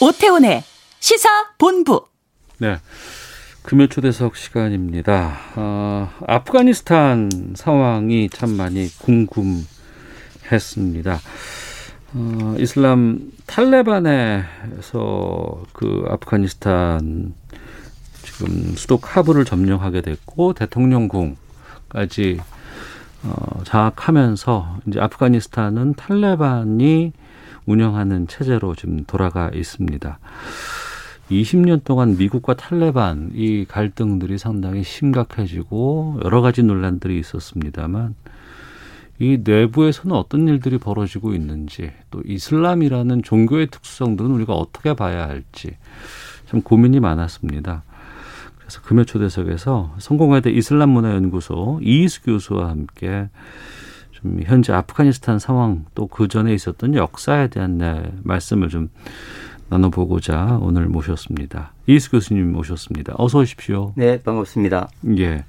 오태훈의 시사 본부. 네. 금요 초대석 시간입니다. 어, 아프가니스탄 상황이 참 많이 궁금했습니다. 어, 이슬람 탈레반에서 그 아프가니스탄 지금 수도 카불을 점령하게 됐고 대통령궁까지 어, 장악하면서 이제 아프가니스탄은 탈레반이 운영하는 체제로 지금 돌아가 있습니다. 20년 동안 미국과 탈레반 이 갈등들이 상당히 심각해지고 여러 가지 논란들이 있었습니다만 이 내부에서는 어떤 일들이 벌어지고 있는지 또 이슬람이라는 종교의 특성들은 우리가 어떻게 봐야 할지 참 고민이 많았습니다. 그래서 금요 초대석에서 성공회대 이슬람문화연구소 이희수 교수와 함께 좀 현재 아프가니스탄 상황 또 그 전에 있었던 역사에 대한 네, 말씀을 좀 나눠보고자 오늘 모셨습니다. 이희수 교수님 모셨습니다. 어서 오십시오. 네, 반갑습니다. 예.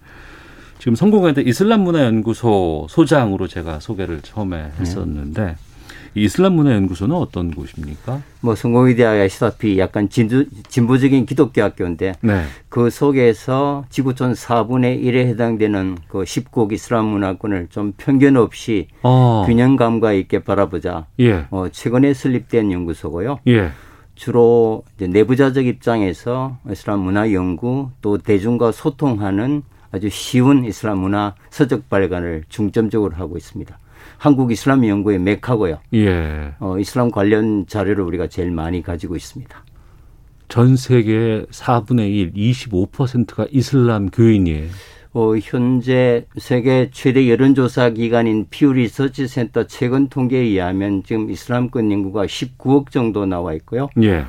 지금 성공회대 이슬람문화연구소 소장으로 제가 소개를 처음에 했었는데 이 이슬람 문화 연구소는 어떤 곳입니까? 뭐 성공회대 아시다시피 약간 진주, 진보적인 기독교 학교인데 네. 그 속에서 지구촌 4분의 1에 해당되는 그 10곡 이슬람 문화권을 좀 편견 없이 어. 균형감과 있게 바라보자. 예. 어, 최근에 설립된 연구소고요. 예. 주로 내부자적 입장에서 이슬람 문화 연구 또 대중과 소통하는 아주 쉬운 이슬람 문화 서적 발간을 중점적으로 하고 있습니다. 한국 이슬람 연구의 메카고요. 예. 어, 이슬람 관련 자료를 우리가 제일 많이 가지고 있습니다. 전 세계 4분의 1, 25%가 이슬람 교인이에요. 어, 현재 세계 최대 여론조사 기관인 피우 리서치 센터 최근 통계에 의하면 지금 이슬람권 인구가 19억 정도 나와 있고요. 예.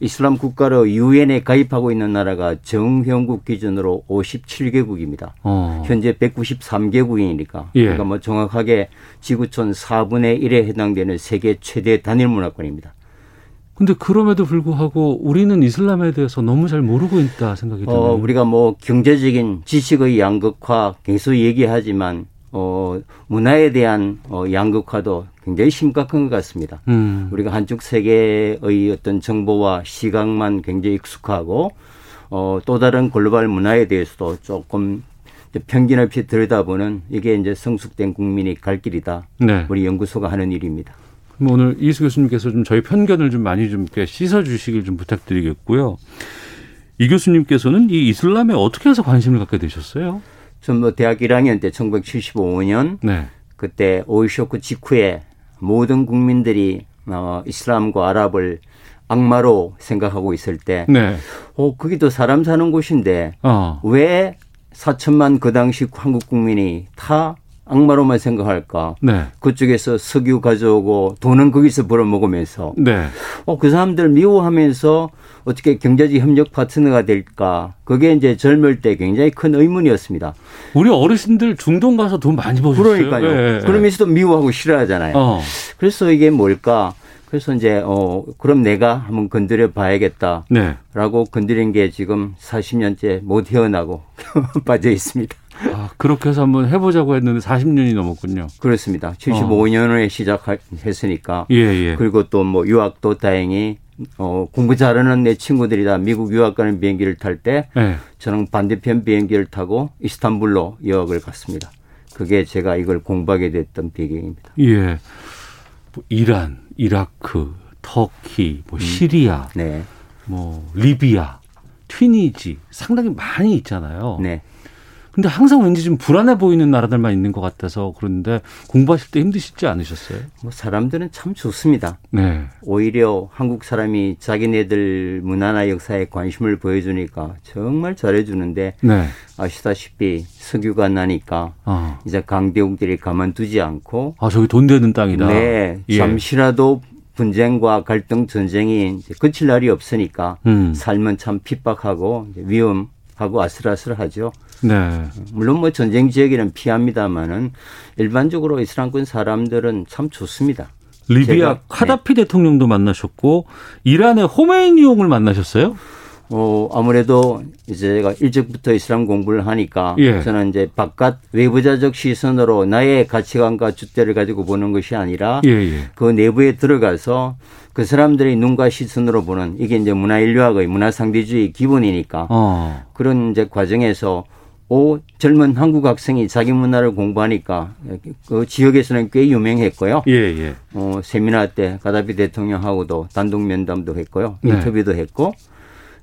이슬람 국가로 유엔에 가입하고 있는 나라가 정형국 기준으로 57개국입니다. 어. 현재 193개국이니까 예. 그러니까 뭐 정확하게 지구촌 4분의 1에 해당되는 세계 최대 단일 문화권입니다. 근데 그럼에도 불구하고 우리는 이슬람에 대해서 너무 잘 모르고 있다 생각이 드네요. 어, 우리가 뭐 경제적인 지식의 양극화 계속 얘기하지만 어, 문화에 대한 어, 양극화도 굉장히 심각한 것 같습니다. 음. 우리가 한쪽 세계의 어떤 정보와 시각만 굉장히 익숙하고 어, 또 다른 글로벌 문화에 대해서도 조금 편견 없이 들여다보는 이게 이제 성숙된 국민이 갈 길이다. 네. 우리 연구소가 하는 일입니다. 그럼 오늘 이수 교수님께서 좀 저희 편견을 좀 많이 좀 씻어 주시길 좀 부탁드리겠고요. 이 교수님께서는 이 이슬람에 어떻게 해서 관심을 갖게 되셨어요? 전뭐 대학 1학년 때 1975년 네. 그때 오일 쇼크 직후에 모든 국민들이 어, 이슬람과 아랍을 악마로 생각하고 있을 때, 네. 어, 거기도 사람 사는 곳인데, 어. 왜 4천만 그 당시 한국 국민이 다 악마로만 생각할까? 네. 그쪽에서 석유 가져오고 돈은 거기서 벌어먹으면서, 네. 어, 그 사람들 미워하면서 어떻게 경제적 협력 파트너가 될까? 그게 이제 젊을 때 굉장히 큰 의문이었습니다. 우리 어르신들 중동 가서 돈 많이 버셨어요. 그러니까요. 예, 예. 그러면서도 미워하고 싫어하잖아요. 어. 그래서 이게 뭘까? 그래서 이제 어 그럼 내가 한번 건드려 봐야겠다라고 네. 건드린 게 지금 40년째 못 헤어나고 빠져 있습니다. 아, 그렇게 해서 한번 해보자고 했는데 40년이 넘었군요. 그렇습니다. 75년에 시작했으니까 예, 예. 그리고 또 뭐 유학도 다행히 어 공부 잘하는 내 친구들이 다 미국 유학 가는 비행기를 탈때 예. 저는 반대편 비행기를 타고 이스탄불로 유학을 갔습니다. 그게 제가 이걸 공부하게 됐던 배경입니다. 예. 뭐 이란, 이라크, 터키, 뭐 시리아, 네. 뭐 리비아, 튀니지 상당히 많이 있잖아요. 네. 근데 항상 왠지 좀 불안해 보이는 나라들만 있는 것 같아서 그런데 공부하실 때 힘드시지 않으셨어요? 뭐 사람들은 참 좋습니다. 네. 오히려 한국 사람이 자기네들 문화나 역사에 관심을 보여주니까 정말 잘해주는데 네. 아시다시피 석유가 나니까 아, 이제 강대국들이 가만두지 않고 아 저기 돈 되는 땅이다. 네 예. 잠시라도 분쟁과 갈등 전쟁이 이제 그칠 날이 없으니까 음. 삶은 참 핍박하고 위험하고 아슬아슬하죠. 네. 물론 뭐 전쟁 지역에는 피합니다만은 일반적으로 이슬람권 사람들은 참 좋습니다. 리비아 네. 카다피 대통령도 만나셨고 이란의 호메이니용을 만나셨어요? 어, 아무래도 이제 제가 일찍부터 이슬람 공부를 하니까 예. 저는 이제 바깥 외부자적 시선으로 나의 가치관과 줏대를 가지고 보는 것이 아니라 예, 예. 그 내부에 들어가서 그 사람들의 눈과 시선으로 보는 이게 이제 문화인류학의 문화상대주의 기본이니까 어. 그런 이제 과정에서 오 젊은 한국 학생이 자기 문화를 공부하니까 그 지역에서는 꽤 유명했고요. 예, 예. 어, 세미나 때 가다비 대통령하고도 단독 면담도 했고요. 네. 인터뷰도 했고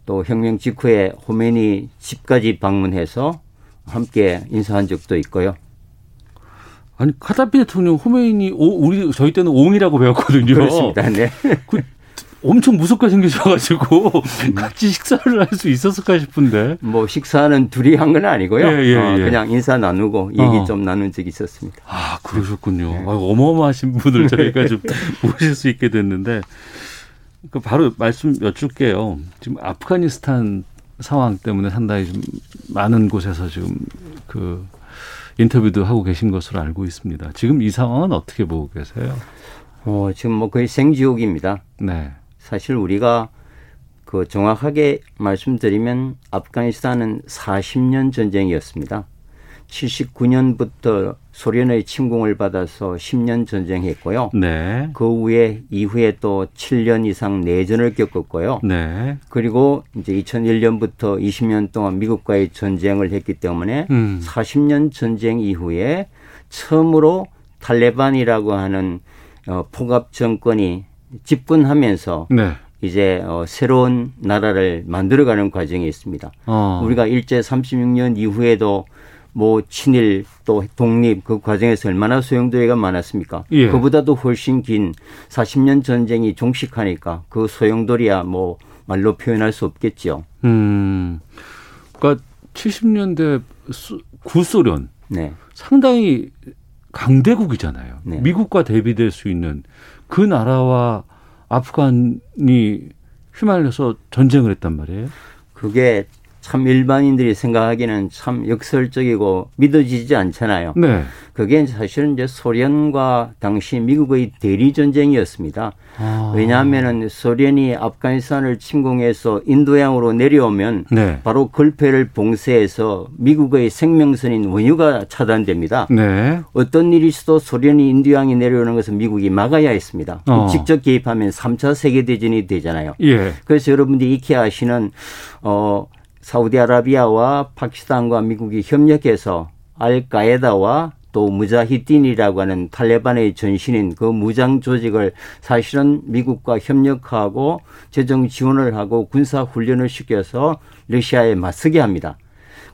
또 혁명 직후에 호메니 집까지 방문해서 함께 인사한 적도 있고요. 아니 카다피 대통령 오, 우리 저희 때는 옹이라고 배웠거든요. 그렇습니다. 네. 그 엄청 무섭게 생기셔가지고 같이 식사를 할 수 있었을까 싶은데. 뭐 식사는 둘이 한 건 아니고요. 예, 예, 어, 예. 그냥 인사 나누고 얘기 어. 좀 나눈 적이 있었습니다. 아 그러셨군요. 네. 아, 어마어마하신 분을 저희가 좀 모실 수 있게 됐는데 그 바로 말씀 여쭐게요. 지금 아프가니스탄 상황 때문에 상당히 좀 많은 곳에서 지금 그 인터뷰도 하고 계신 것으로 알고 있습니다. 지금 이 상황은 어떻게 보고 계세요? 어, 지금 뭐 거의 생지옥입니다. 네. 사실 우리가 그 정확하게 말씀드리면 아프가니스탄은 40년 전쟁이었습니다. 79년부터 소련의 침공을 받아서 10년 전쟁했고요. 네. 그 후에 이후에 또 7년 이상 내전을 겪었고요. 네. 그리고 이제 2001년부터 20년 동안 미국과의 전쟁을 했기 때문에 음. 40년 전쟁 이후에 처음으로 탈레반이라고 하는 어, 폭압 정권이 집권하면서 네. 이제 어, 새로운 나라를 만들어가는 과정이 있습니다. 어. 우리가 일제 36년 이후에도 뭐 친일 또 독립 그 과정에서 얼마나 소용돌이가 많았습니까? 예. 그보다도 훨씬 긴 40년 전쟁이 종식하니까 그 소용돌이야 뭐 말로 표현할 수 없겠죠. 음. 그러니까 70년대 수, 구소련 네. 상당히 강대국이잖아요. 네. 미국과 대비될 수 있는 그 나라와 아프간이 휘말려서 전쟁을 했단 말이에요. 그게 참 일반인들이 생각하기는 참 역설적이고 믿어지지 않잖아요. 네. 그게 사실은 이제 소련과 당시 미국의 대리 전쟁이었습니다. 아. 왜냐하면은 소련이 아프가니스탄을 침공해서 인도양으로 내려오면 네. 바로 걸페를 봉쇄해서 미국의 생명선인 원유가 차단됩니다. 네. 어떤 일이 있어도 소련이 인도양이 내려오는 것을 미국이 막아야 했습니다. 어. 직접 개입하면 3차 세계 대전이 되잖아요. 예. 그래서 여러분들이 익히 아시는 어 사우디아라비아와 파키스탄과 미국이 협력해서 알카에다와 또 무자히딘이라고 하는 탈레반의 전신인 그 무장 조직을 사실은 미국과 협력하고 재정 지원을 하고 군사 훈련을 시켜서 러시아에 맞서게 합니다.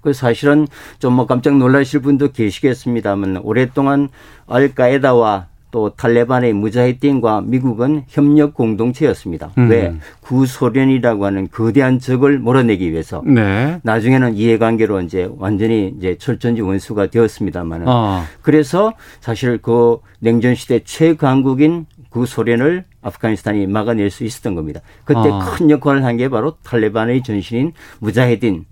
그 사실은 좀 뭐 깜짝 놀라실 분도 계시겠습니다만 오랫동안 알카에다와 또 탈레반의 무자히딘과 미국은 협력 공동체였습니다. 음. 왜 구소련이라고 하는 거대한 적을 몰아내기 위해서 네. 나중에는 이해관계로 이제 완전히 이제 철전지 원수가 되었습니다만은 아. 그래서 사실 그 냉전 시대 최강국인 구소련을 아프가니스탄이 막아낼 수 있었던 겁니다. 그때 아. 큰 역할을 한 게 바로 탈레반의 전신인 무자헤딘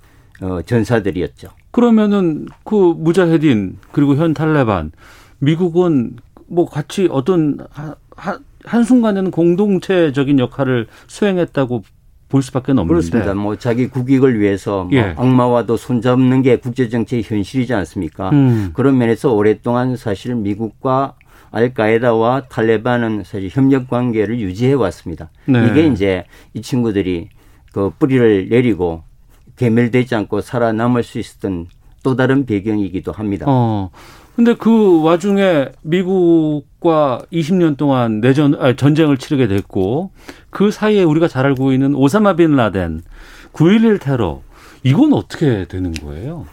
어, 전사들이었죠. 그러면은 그 무자헤딘 그리고 현 탈레반 미국은 뭐 같이 어떤 하- 하- 한순간에는 공동체적인 역할을 수행했다고 볼 수밖에 없는데 그렇습니다. 뭐 자기 국익을 위해서 뭐 예. 악마와도 손잡는 게 국제정치의 현실이지 않습니까? 음. 그런 면에서 오랫동안 사실 미국과 알카에다와 탈레반은 사실 협력 관계를 유지해 왔습니다. 네. 이게 이제 이 친구들이 그 뿌리를 내리고 괴멸되지 않고 살아남을 수 있었던 또 다른 배경이기도 합니다. 어. 근데 그 와중에 미국과 20년 동안 내전 아니, 전쟁을 치르게 됐고 그 사이에 우리가 잘 알고 있는 오사마 빈 라덴 9.11 테러 이건 어떻게 되는 거예요?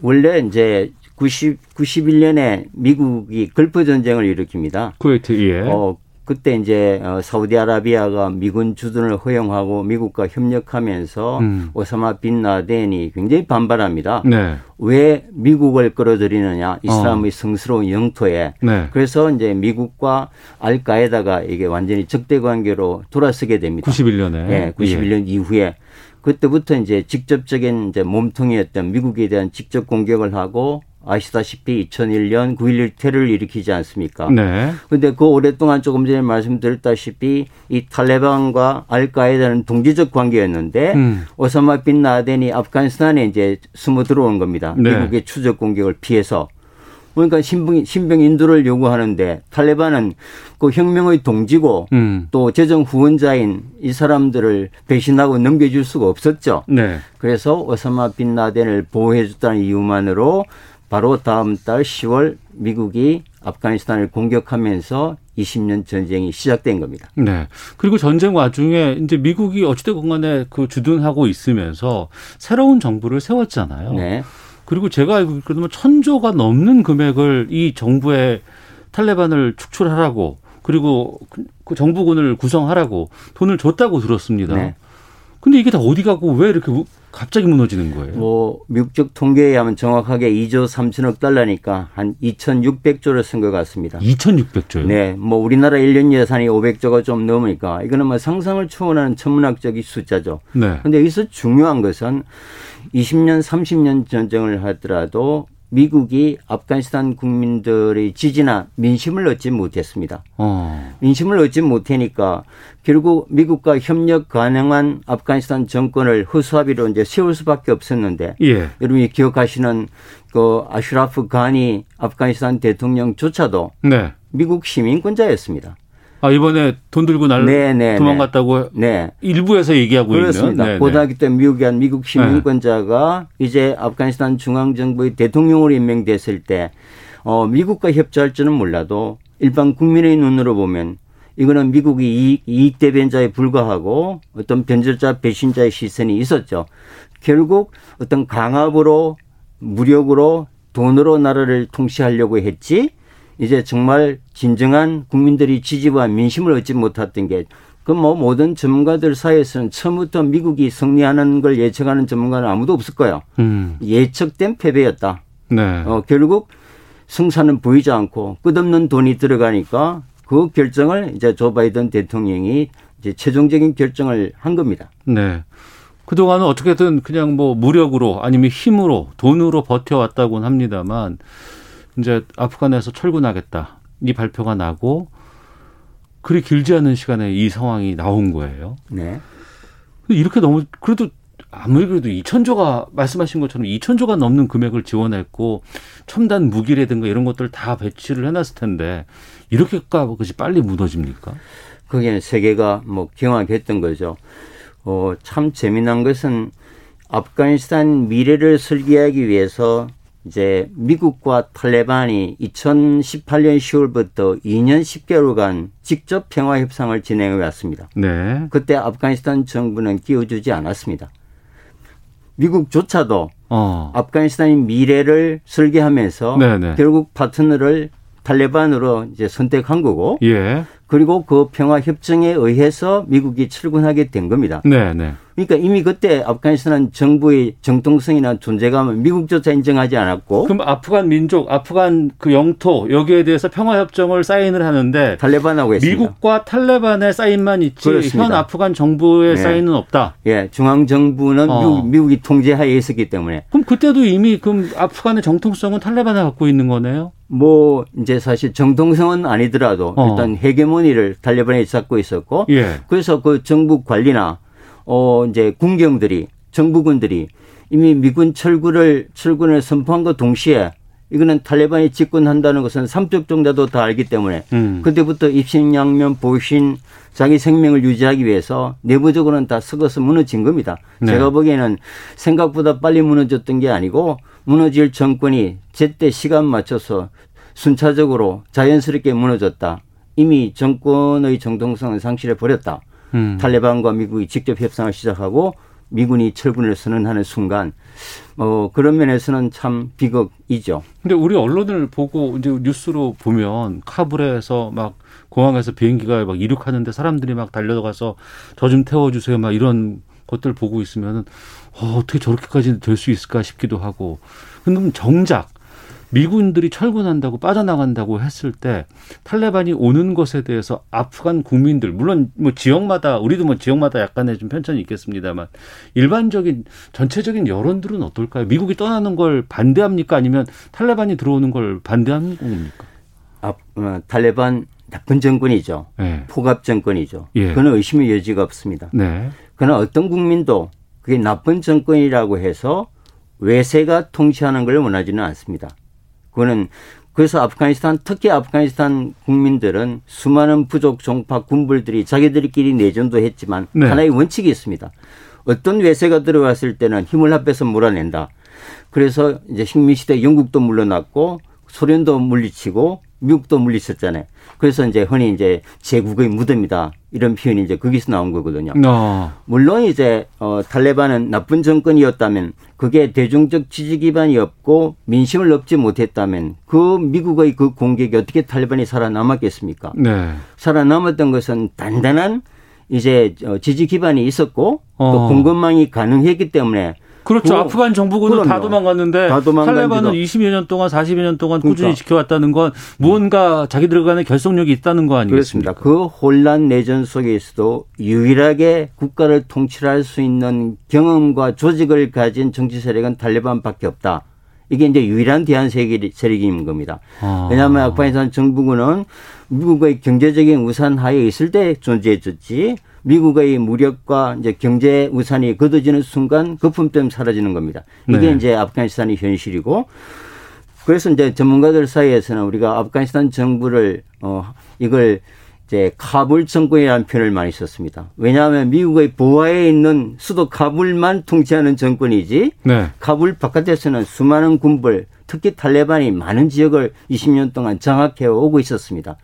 원래 이제 90, 91년에 미국이 걸프 전쟁을 일으킵니다. 쿠웨이트 예. 어, 그때 이제 어, 사우디아라비아가 미군 주둔을 허용하고 미국과 협력하면서 음. 오사마 빈 라덴이 굉장히 반발합니다. 네. 왜 미국을 끌어들이느냐 이슬람의 어. 성스러운 영토에 네. 그래서 이제 미국과 알카에다가 이게 완전히 적대 관계로 돌아서게 됩니다. 91년에. 예, 91년 이후에 그때부터 이제 직접적인 이제 몸통이었던 미국에 대한 직접 공격을 하고 아시다시피 2001년 9.11 테러를 일으키지 않습니까? 네. 근데 그 오랫동안 조금 전에 말씀드렸다시피 이 탈레반과 알카에다는 동지적 관계였는데 음. 오사마 빈 라덴이 아프가니스탄에 이제 숨어 들어온 겁니다. 네. 미국의 추적 공격을 피해서. 그러니까 신병, 신병 인도를 요구하는데 탈레반은 그 혁명의 동지고 음. 또 재정 후원자인 이 사람들을 배신하고 넘겨줄 수가 없었죠. 네. 그래서 오사마 빈 라덴을 보호해줬다는 이유만으로 바로 다음 달 10월 미국이 아프가니스탄을 공격하면서 20년 전쟁이 시작된 겁니다. 네. 그리고 전쟁 와중에 이제 미국이 어찌됐건 간에 그 주둔하고 있으면서 새로운 정부를 세웠잖아요. 네. 그리고 제가 알고 있거든요. 천조가 넘는 금액을 이 정부에 탈레반을 축출하라고 그리고 그- 그 정부군을 구성하라고 돈을 줬다고 들었습니다. 네. 근데 이게 다 어디 가고 왜 이렇게 우- 갑자기 무너지는 거예요? 뭐 미국 적 통계에 하면 정확하게 2조 3천억 달러니까 한 2,600조를 쓴 것 같습니다. 2,600조요? 네, 뭐 우리나라 1년 예산이 500조가 좀 넘으니까 이거는 뭐 상상을 초월하는 천문학적인 숫자죠. 네. 근데 여기서 중요한 것은 20년, 30년 전쟁을 하더라도 미국이 아프가니스탄 국민들의 지지나 민심을 얻지 못했습니다. 어. 민심을 얻지 못하니까 결국 미국과 협력 가능한 아프가니스탄 정권을 허수아비로 이제 세울 수밖에 없었는데 예. 여러분이 기억하시는 그 아슈라프 간이 아프가니스탄 대통령조차도 네. 미국 시민권자였습니다. 아, 이번에 돈 들고 날 네, 네, 도망갔다고 네. 일부에서 얘기하고 그렇습니다. 있는. 네, 고등학교 때 미국에 한 미국 시민권자가 이제 아프가니스탄 중앙정부의 대통령으로 임명됐을 때, 어, 미국과 협조할 줄은 몰라도 일반 국민의 눈으로 보면 이거는 미국이 이익, 이익 대변자에 불과하고 어떤 변절자 배신자의 시선이 있었죠. 결국 어떤 강압으로 무력으로 돈으로 나라를 통치하려고 했지 이제 정말 진정한 국민들이 지지와 민심을 얻지 못했던 게 그 뭐 모든 전문가들 사이에서는 처음부터 미국이 승리하는 걸 예측하는 전문가는 아무도 없을 거예요. 음. 예측된 패배였다. 네. 어, 결국 승산은 보이지 않고 끝없는 돈이 들어가니까 그 결정을 이제 조 바이든 대통령이 이제 최종적인 결정을 한 겁니다. 네. 그동안은 어떻게든 그냥 뭐 무력으로 아니면 힘으로 돈으로 버텨왔다고는 합니다만 이제 아프간에서 철군하겠다. 이 발표가 나고 그리 길지 않은 시간에 이 상황이 나온 거예요. 네. 이렇게 너무 그래도 아무리 그래도 2천조가 말씀하신 것처럼 2천조가 넘는 금액을 지원했고 첨단 무기라든가 이런 것들 다 배치를 해놨을 텐데 이렇게까지 빨리 무너집니까? 그게 세계가 뭐 경악했던 거죠. 어, 참 재미난 것은 아프가니스탄 미래를 설계하기 위해서 이제 미국과 탈레반이 2018년 10월부터 2년 10개월간 직접 평화 협상을 진행해 왔습니다. 네. 그때 아프가니스탄 정부는 끼워주지 않았습니다. 미국조차도 어. 아프가니스탄의 미래를 설계하면서 네네. 결국 파트너를 탈레반으로 이제 선택한 거고 예. 그리고 그 평화 협정에 의해서 미국이 출근하게 된 겁니다. 네, 네. 그러니까 이미 그때 아프가니스탄 정부의 정통성이나 존재감을 미국조차 인정하지 않았고 그럼 아프간 민족, 아프간 그 영토 여기에 대해서 평화 협정을 사인을 하는데 탈레반하고 했습니다. 미국과 탈레반의 사인만 있지 그렇습니다. 현 아프간 정부의 네. 사인은 없다. 예, 중앙 정부는 어. 미국, 미국이 통제하에 있었기 때문에 그럼 그때도 이미 그럼 아프간의 정통성은 탈레반이 갖고 있는 거네요. 뭐 이제 사실 정통성은 아니더라도 어. 일단 헤게모니를 탈레반이 잡고 있었고 예. 그래서 그 정부 관리나 어 이제 군경들이 정부군들이 이미 미군 철군을 철군을 선포한 것 동시에 이거는 탈레반이 집권한다는 것은 삼적 종자도 다 알기 때문에 음. 그때부터 입신양면 보신 자기 생명을 유지하기 위해서 내부적으로는 다 썩어서 무너진 겁니다. 네. 제가 보기에는 생각보다 빨리 무너졌던 게 아니고 무너질 정권이 제때 시간 맞춰서 순차적으로 자연스럽게 무너졌다. 이미 정권의 정통성을 상실해 버렸다. 음. 탈레반과 미국이 직접 협상을 시작하고 미군이 철군을 선언하는 순간 어 그런 면에서는 참 비극이죠. 근데 우리 언론을 보고 이제 뉴스로 보면 카불에서 막 공항에서 비행기가 막 이륙하는데 사람들이 막 달려가서 저 좀 태워 주세요 막 이런 것들 보고 있으면은 어, 어떻게 저렇게까지 될 수 있을까 싶기도 하고. 근데 정작 미군들이 철군한다고 빠져나간다고 했을 때 탈레반이 오는 것에 대해서 아프간 국민들 물론 뭐 지역마다 우리도 뭐 지역마다 약간의 좀 편차는 있겠습니다만 일반적인 전체적인 여론들은 어떨까요? 미국이 떠나는 걸 반대합니까? 아니면 탈레반이 들어오는 걸 반대하는 겁니까? 아, 어, 탈레반 나쁜 정권이죠. 네. 포갑 정권이죠. 예. 그는 의심의 여지가 없습니다. 네. 그러나 어떤 국민도 그게 나쁜 정권이라고 해서 외세가 통치하는 걸 원하지는 않습니다. 그거는 그래서 아프가니스탄 특히 아프가니스탄 국민들은 수많은 부족 종파 군불들이 자기들끼리 내전도 했지만 네. 하나의 원칙이 있습니다. 어떤 외세가 들어왔을 때는 힘을 합해서 몰아낸다. 그래서 이제 식민시대 영국도 물러났고 소련도 물리치고 미국도 물리쳤잖아요. 그래서 이제 흔히 이제 제국의 무덤이다 이런 표현이 이제 거기서 나온 거거든요. 어. 물론 이제 어 탈레반은 나쁜 정권이었다면 그게 대중적 지지 기반이 없고 민심을 얻지 못했다면 그 미국의 그 공격이 어떻게 탈레반이 살아남았겠습니까? 네. 살아남았던 것은 단단한 이제 어, 지지 기반이 있었고 어. 또 공급망이 가능했기 때문에 그렇죠. 그- 아프간 정부군은 다 그럼요. 도망갔는데 다 탈레반은 지도. 20여 년 동안 40여 년 동안 꾸준히 그러니까. 지켜왔다는 건 무언가 자기들 간의 결속력이 있다는 거 아니겠습니까? 그렇습니다. 그 혼란 내전 속에서도 유일하게 국가를 통치할 수 있는 경험과 조직을 가진 정치 세력은 탈레반밖에 없다. 이게 이제 유일한 대한 세계 세력인 겁니다. 아. 왜냐하면 아프가니스탄 정부군은 미국의 경제적인 우산 하에 있을 때 존재해줬지 미국의 무력과 이제 경제 우산이 걷어지는 순간 거품처럼 사라지는 겁니다. 이게 네. 이제 아프가니스탄의 현실이고 그래서 이제 전문가들 사이에서는 우리가 아프가니스탄 정부를 어 이걸 이제 카불 정권이라는 표현을 많이 썼습니다. 왜냐하면 미국의 보하에 있는 수도 카불만 통치하는 정권이지 네. 카불 바깥에서는 수많은 군벌, 특히 탈레반이 많은 지역을 20년 동안 장악해 오고 있었습니다.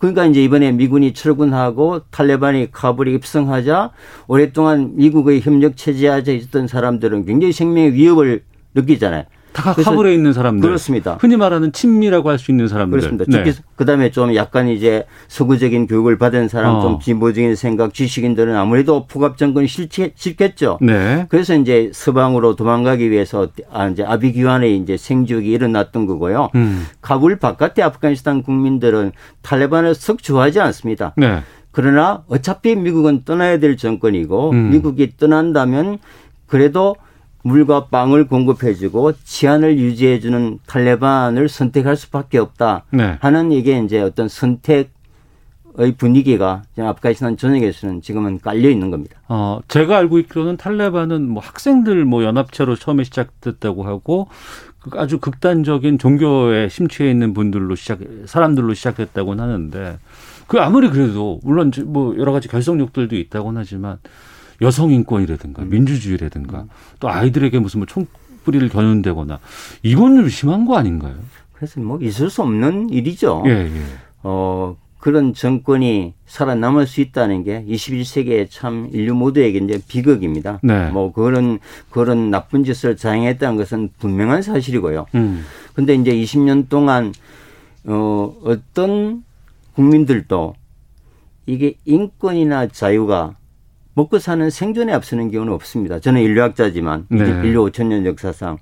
그러니까 이제 이번에 미군이 철군하고 탈레반이 카불에 입성하자 오랫동안 미국의 협력 체제 하에 있었던 사람들은 굉장히 생명의 위협을 느끼잖아요. 다 카불에 있는 사람들. 그렇습니다. 흔히 말하는 친미라고 할 수 있는 사람들. 그렇습니다. 특히 네. 그다음에 좀 약간 이제 서구적인 교육을 받은 사람, 어. 좀 진보적인 생각, 지식인들은 아무래도 포갑 정권이 싫겠죠. 네. 그래서 이제 서방으로 도망가기 위해서 아, 이제 아비규환의 이제 생쥐이 일어났던 거고요. 음. 카불 바깥의 아프가니스탄 국민들은 탈레반을 썩 좋아하지 않습니다. 네. 그러나 어차피 미국은 떠나야 될 정권이고 음. 미국이 떠난다면 그래도 물과 빵을 공급해주고 치안을 유지해주는 탈레반을 선택할 수밖에 없다 네. 하는 이게 이제 어떤 선택 의 분위기가 아프가니스탄 전역에서는 지금은 깔려 있는 겁니다. 어, 제가 알고 있기로는 탈레반은 뭐 학생들 뭐 연합체로 처음에 시작됐다고 하고 그 아주 극단적인 종교에 심취해 있는 분들로 시작 사람들로 시작됐다고는 하는데 그 아무리 그래도 물론 뭐 여러 가지 결속력들도 있다고는 하지만 여성 인권이라든가 음. 민주주의라든가 음. 또 아이들에게 무슨 뭐 총뿌리를 겨눈다거나 이건 좀 심한 거 아닌가요? 그래서 뭐 있을 수 없는 일이죠. 예, 예. 어, 그런 정권이 살아남을 수 있다는 게 21세기에 참 인류 모두에게 이제 비극입니다. 네. 뭐 그런 그런 나쁜 짓을 자행했다는 것은 분명한 사실이고요. 음. 근데 이제 20년 동안 어 어떤 국민들도 이게 인권이나 자유가 먹고 사는 생존에 앞서는 경우는 없습니다. 저는 인류학자지만 네. 인류 5천 년 역사상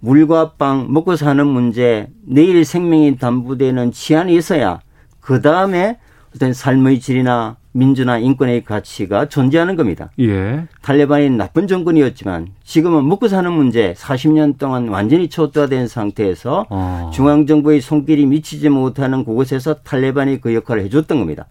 물과 빵 먹고 사는 문제 내일 생명이 담보되는 치안이 있어야 그 다음에 어떤 삶의 질이나 민주나 인권의 가치가 존재하는 겁니다. 예. 탈레반이 나쁜 정권이었지만 지금은 먹고 사는 문제 40년 동안 완전히 초토화된 상태에서 어. 중앙정부의 손길이 미치지 못하는 그곳에서 탈레반이 그 역할을 해줬던 겁니다.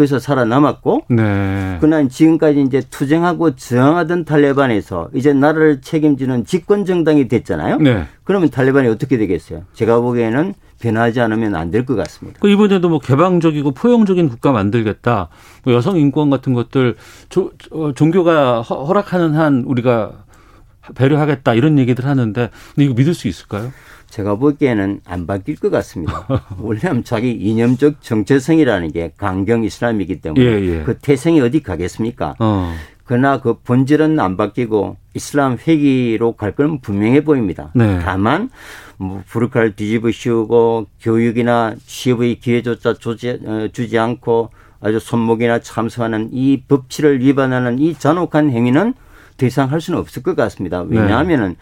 그래서 살아남았고 네. 그러나 지금까지 이제 투쟁하고 저항하던 탈레반에서 이제 나라를 책임지는 집권 정당이 됐잖아요. 네. 그러면 탈레반이 어떻게 되겠어요? 제가 보기에는 변하지 않으면 안 될 것 같습니다. 그 이번에도 뭐 개방적이고 포용적인 국가 만들겠다. 뭐 여성 인권 같은 것들 조, 어, 종교가 허락하는 한 우리가 배려하겠다 이런 얘기들 하는데 근데 이거 믿을 수 있을까요? 제가 보기에는 안 바뀔 것 같습니다. 원래는 자기 이념적 정체성이라는 게 강경 이슬람이기 때문에 예, 예. 그 태생이 어디 가겠습니까? 어. 그러나 그 본질은 안 바뀌고 이슬람 회기로 갈 건 분명해 보입니다. 네. 다만 뭐 부르카를 뒤집어 씌우고 교육이나 취업의 기회조차 주지, 어, 주지 않고 아주 손목이나 참수하는 이 법치를 위반하는 이 잔혹한 행위는 더 이상 할 수는 없을 것 같습니다. 왜냐하면은 네.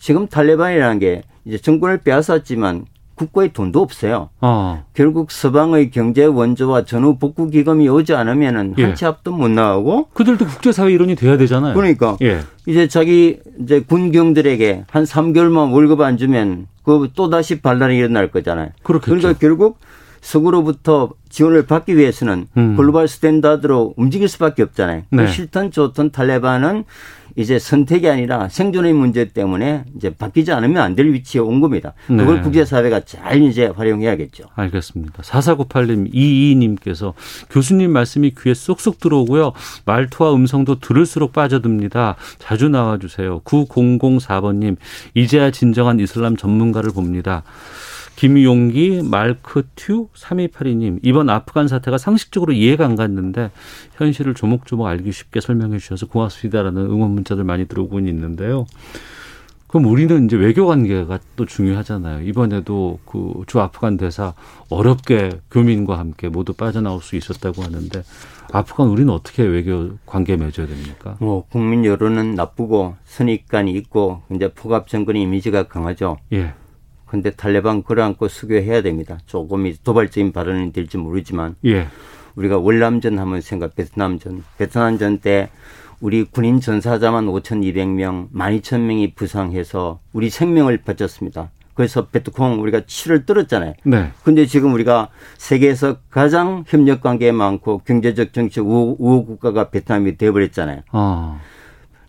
지금 탈레반이라는 게 이제 정권을 빼앗았지만 국가에 돈도 없어요. 어. 결국 서방의 경제 원조와 전후 복구 기금이 오지 않으면은 예. 한치 앞도 못 나가고 그들도 국제사회 일원이 돼야 되잖아요. 그러니까 예. 이제 자기 이제 군경들에게 한 3개월만 월급 안 주면 그 또 다시 반란이 일어날 거잖아요. 그렇겠죠. 그러니까 결국 서구로부터 지원을 받기 위해서는 음. 글로벌 스탠다드로 움직일 수밖에 없잖아요. 네. 싫던 좋던 탈레반은 이제 선택이 아니라 생존의 문제 때문에 이제 바뀌지 않으면 안 될 위치에 온 겁니다. 그걸 네. 국제사회가 잘 이제 활용해야겠죠. 알겠습니다. 4498님, 22님께서 교수님 말씀이 귀에 쏙쏙 들어오고요. 말투와 음성도 들을수록 빠져듭니다. 자주 나와주세요. 9004번님, 이제야 진정한 이슬람 전문가를 봅니다. 김용기, 말크튜, 3282님. 이번 아프간 사태가 상식적으로 이해가 안 갔는데 현실을 조목조목 알기 쉽게 설명해 주셔서 고맙습니다라는 응원 문자들 많이 들어오고 있는데요. 그럼 우리는 이제 외교 관계가 또 중요하잖아요. 이번에도 그 주 아프간 대사 어렵게 교민과 함께 모두 빠져나올 수 있었다고 하는데 아프간 우리는 어떻게 외교 관계 맺어야 됩니까? 뭐 국민 여론은 나쁘고 선입관이 있고 이제 포갑 정권의 이미지가 강하죠. 예. 근데 탈레반 끌어안고 수교해야 됩니다. 조금 도발적인 발언이 될지 모르지만 예. 우리가 월남전 하면 생각 베트남전 베트남전 때 우리 군인 전사자만 5,200명, 12,000명이 부상해서 우리 생명을 바쳤습니다. 그래서 베트콩 우리가 치를 떨었잖아요. 네. 근데 지금 우리가 세계에서 가장 협력 관계 많고 경제적 정치 우호, 우호 국가가 베트남이 되어버렸잖아요. 어.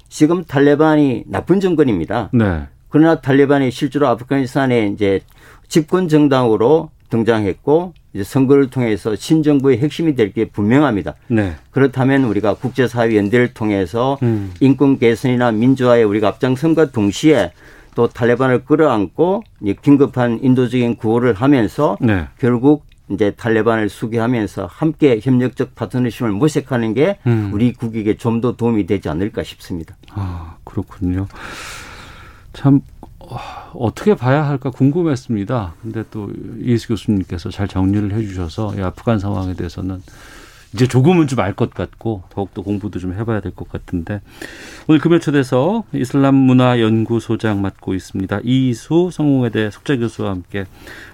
지금 탈레반이 나쁜 정권입니다. 네. 그러나 탈레반이 실제로 아프가니스탄에 이제 집권 정당으로 등장했고 이제 선거를 통해서 신정부의 핵심이 될 게 분명합니다. 네. 그렇다면 우리가 국제사회 연대를 통해서 음. 인권 개선이나 민주화에 우리가 앞장선과 동시에 또 탈레반을 끌어안고 긴급한 인도적인 구호를 하면서 네. 결국 이제 탈레반을 수교하면서 함께 협력적 파트너십을 모색하는 게 음. 우리 국익에 좀 더 도움이 되지 않을까 싶습니다. 아 그렇군요. 참 어, 어떻게 봐야 할까 궁금했습니다. 근데 또 이혜수 교수님께서 잘 정리를 해주셔서 이 아프간 상황에 대해서는 이제 조금은 좀 알 것 같고 더욱더 공부도 좀 해봐야 될 것 같은데 오늘 금요 초대서 이슬람 문화 연구소장 맡고 있습니다. 이수 성공회대 석재 교수와 함께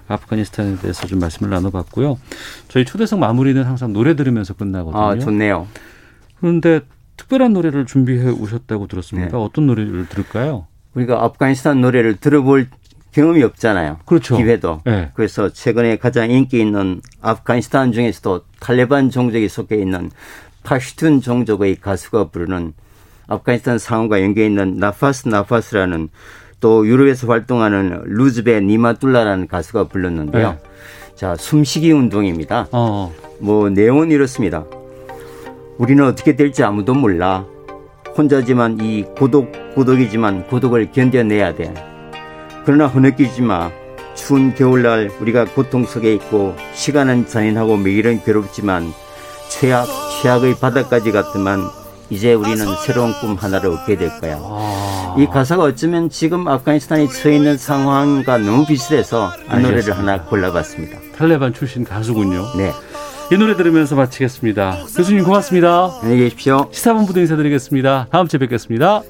아프가니스탄에 대해서 좀 말씀을 나눠봤고요. 저희 초대석 마무리는 항상 노래 들으면서 끝나거든요. 아, 좋네요. 그런데 특별한 노래를 준비해 오셨다고 들었습니다. 네. 어떤 노래를 들을까요? 우리가 아프가니스탄 노래를 들어볼 경험이 없잖아요. 그렇죠. 기회도. 네. 그래서 최근에 가장 인기 있는 아프가니스탄 중에서도 탈레반 종족에 속해 있는 파슈툰 종족의 가수가 부르는 아프가니스탄 상황과 연계 있는 나파스 나파스라는 또 유럽에서 활동하는 루즈베 니마툴라라는 가수가 불렀는데요. 네. 자, 숨쉬기 운동입니다. 어, 뭐 내용은 이렇습니다. 우리는 어떻게 될지 아무도 몰라. 혼자지만 이 고독 고독이지만 고독을 견뎌내야 돼. 그러나 흐느끼지 마. 추운 겨울날 우리가 고통 속에 있고 시간은 잔인하고 매일은 괴롭지만 최악 최악의 바닥까지 갔지만 이제 우리는 새로운 꿈 하나를 얻게 될 거야. 이 가사가 어쩌면 지금 아프가니스탄이 처해 있는 상황과 너무 비슷해서 이 노래를. 하나 골라봤습니다. 탈레반 출신 가수군요. 네. 이 노래 들으면서 마치겠습니다. 교수님 고맙습니다. 안녕히 계십시오. 시사본부도 인사드리겠습니다. 다음 주에 뵙겠습니다.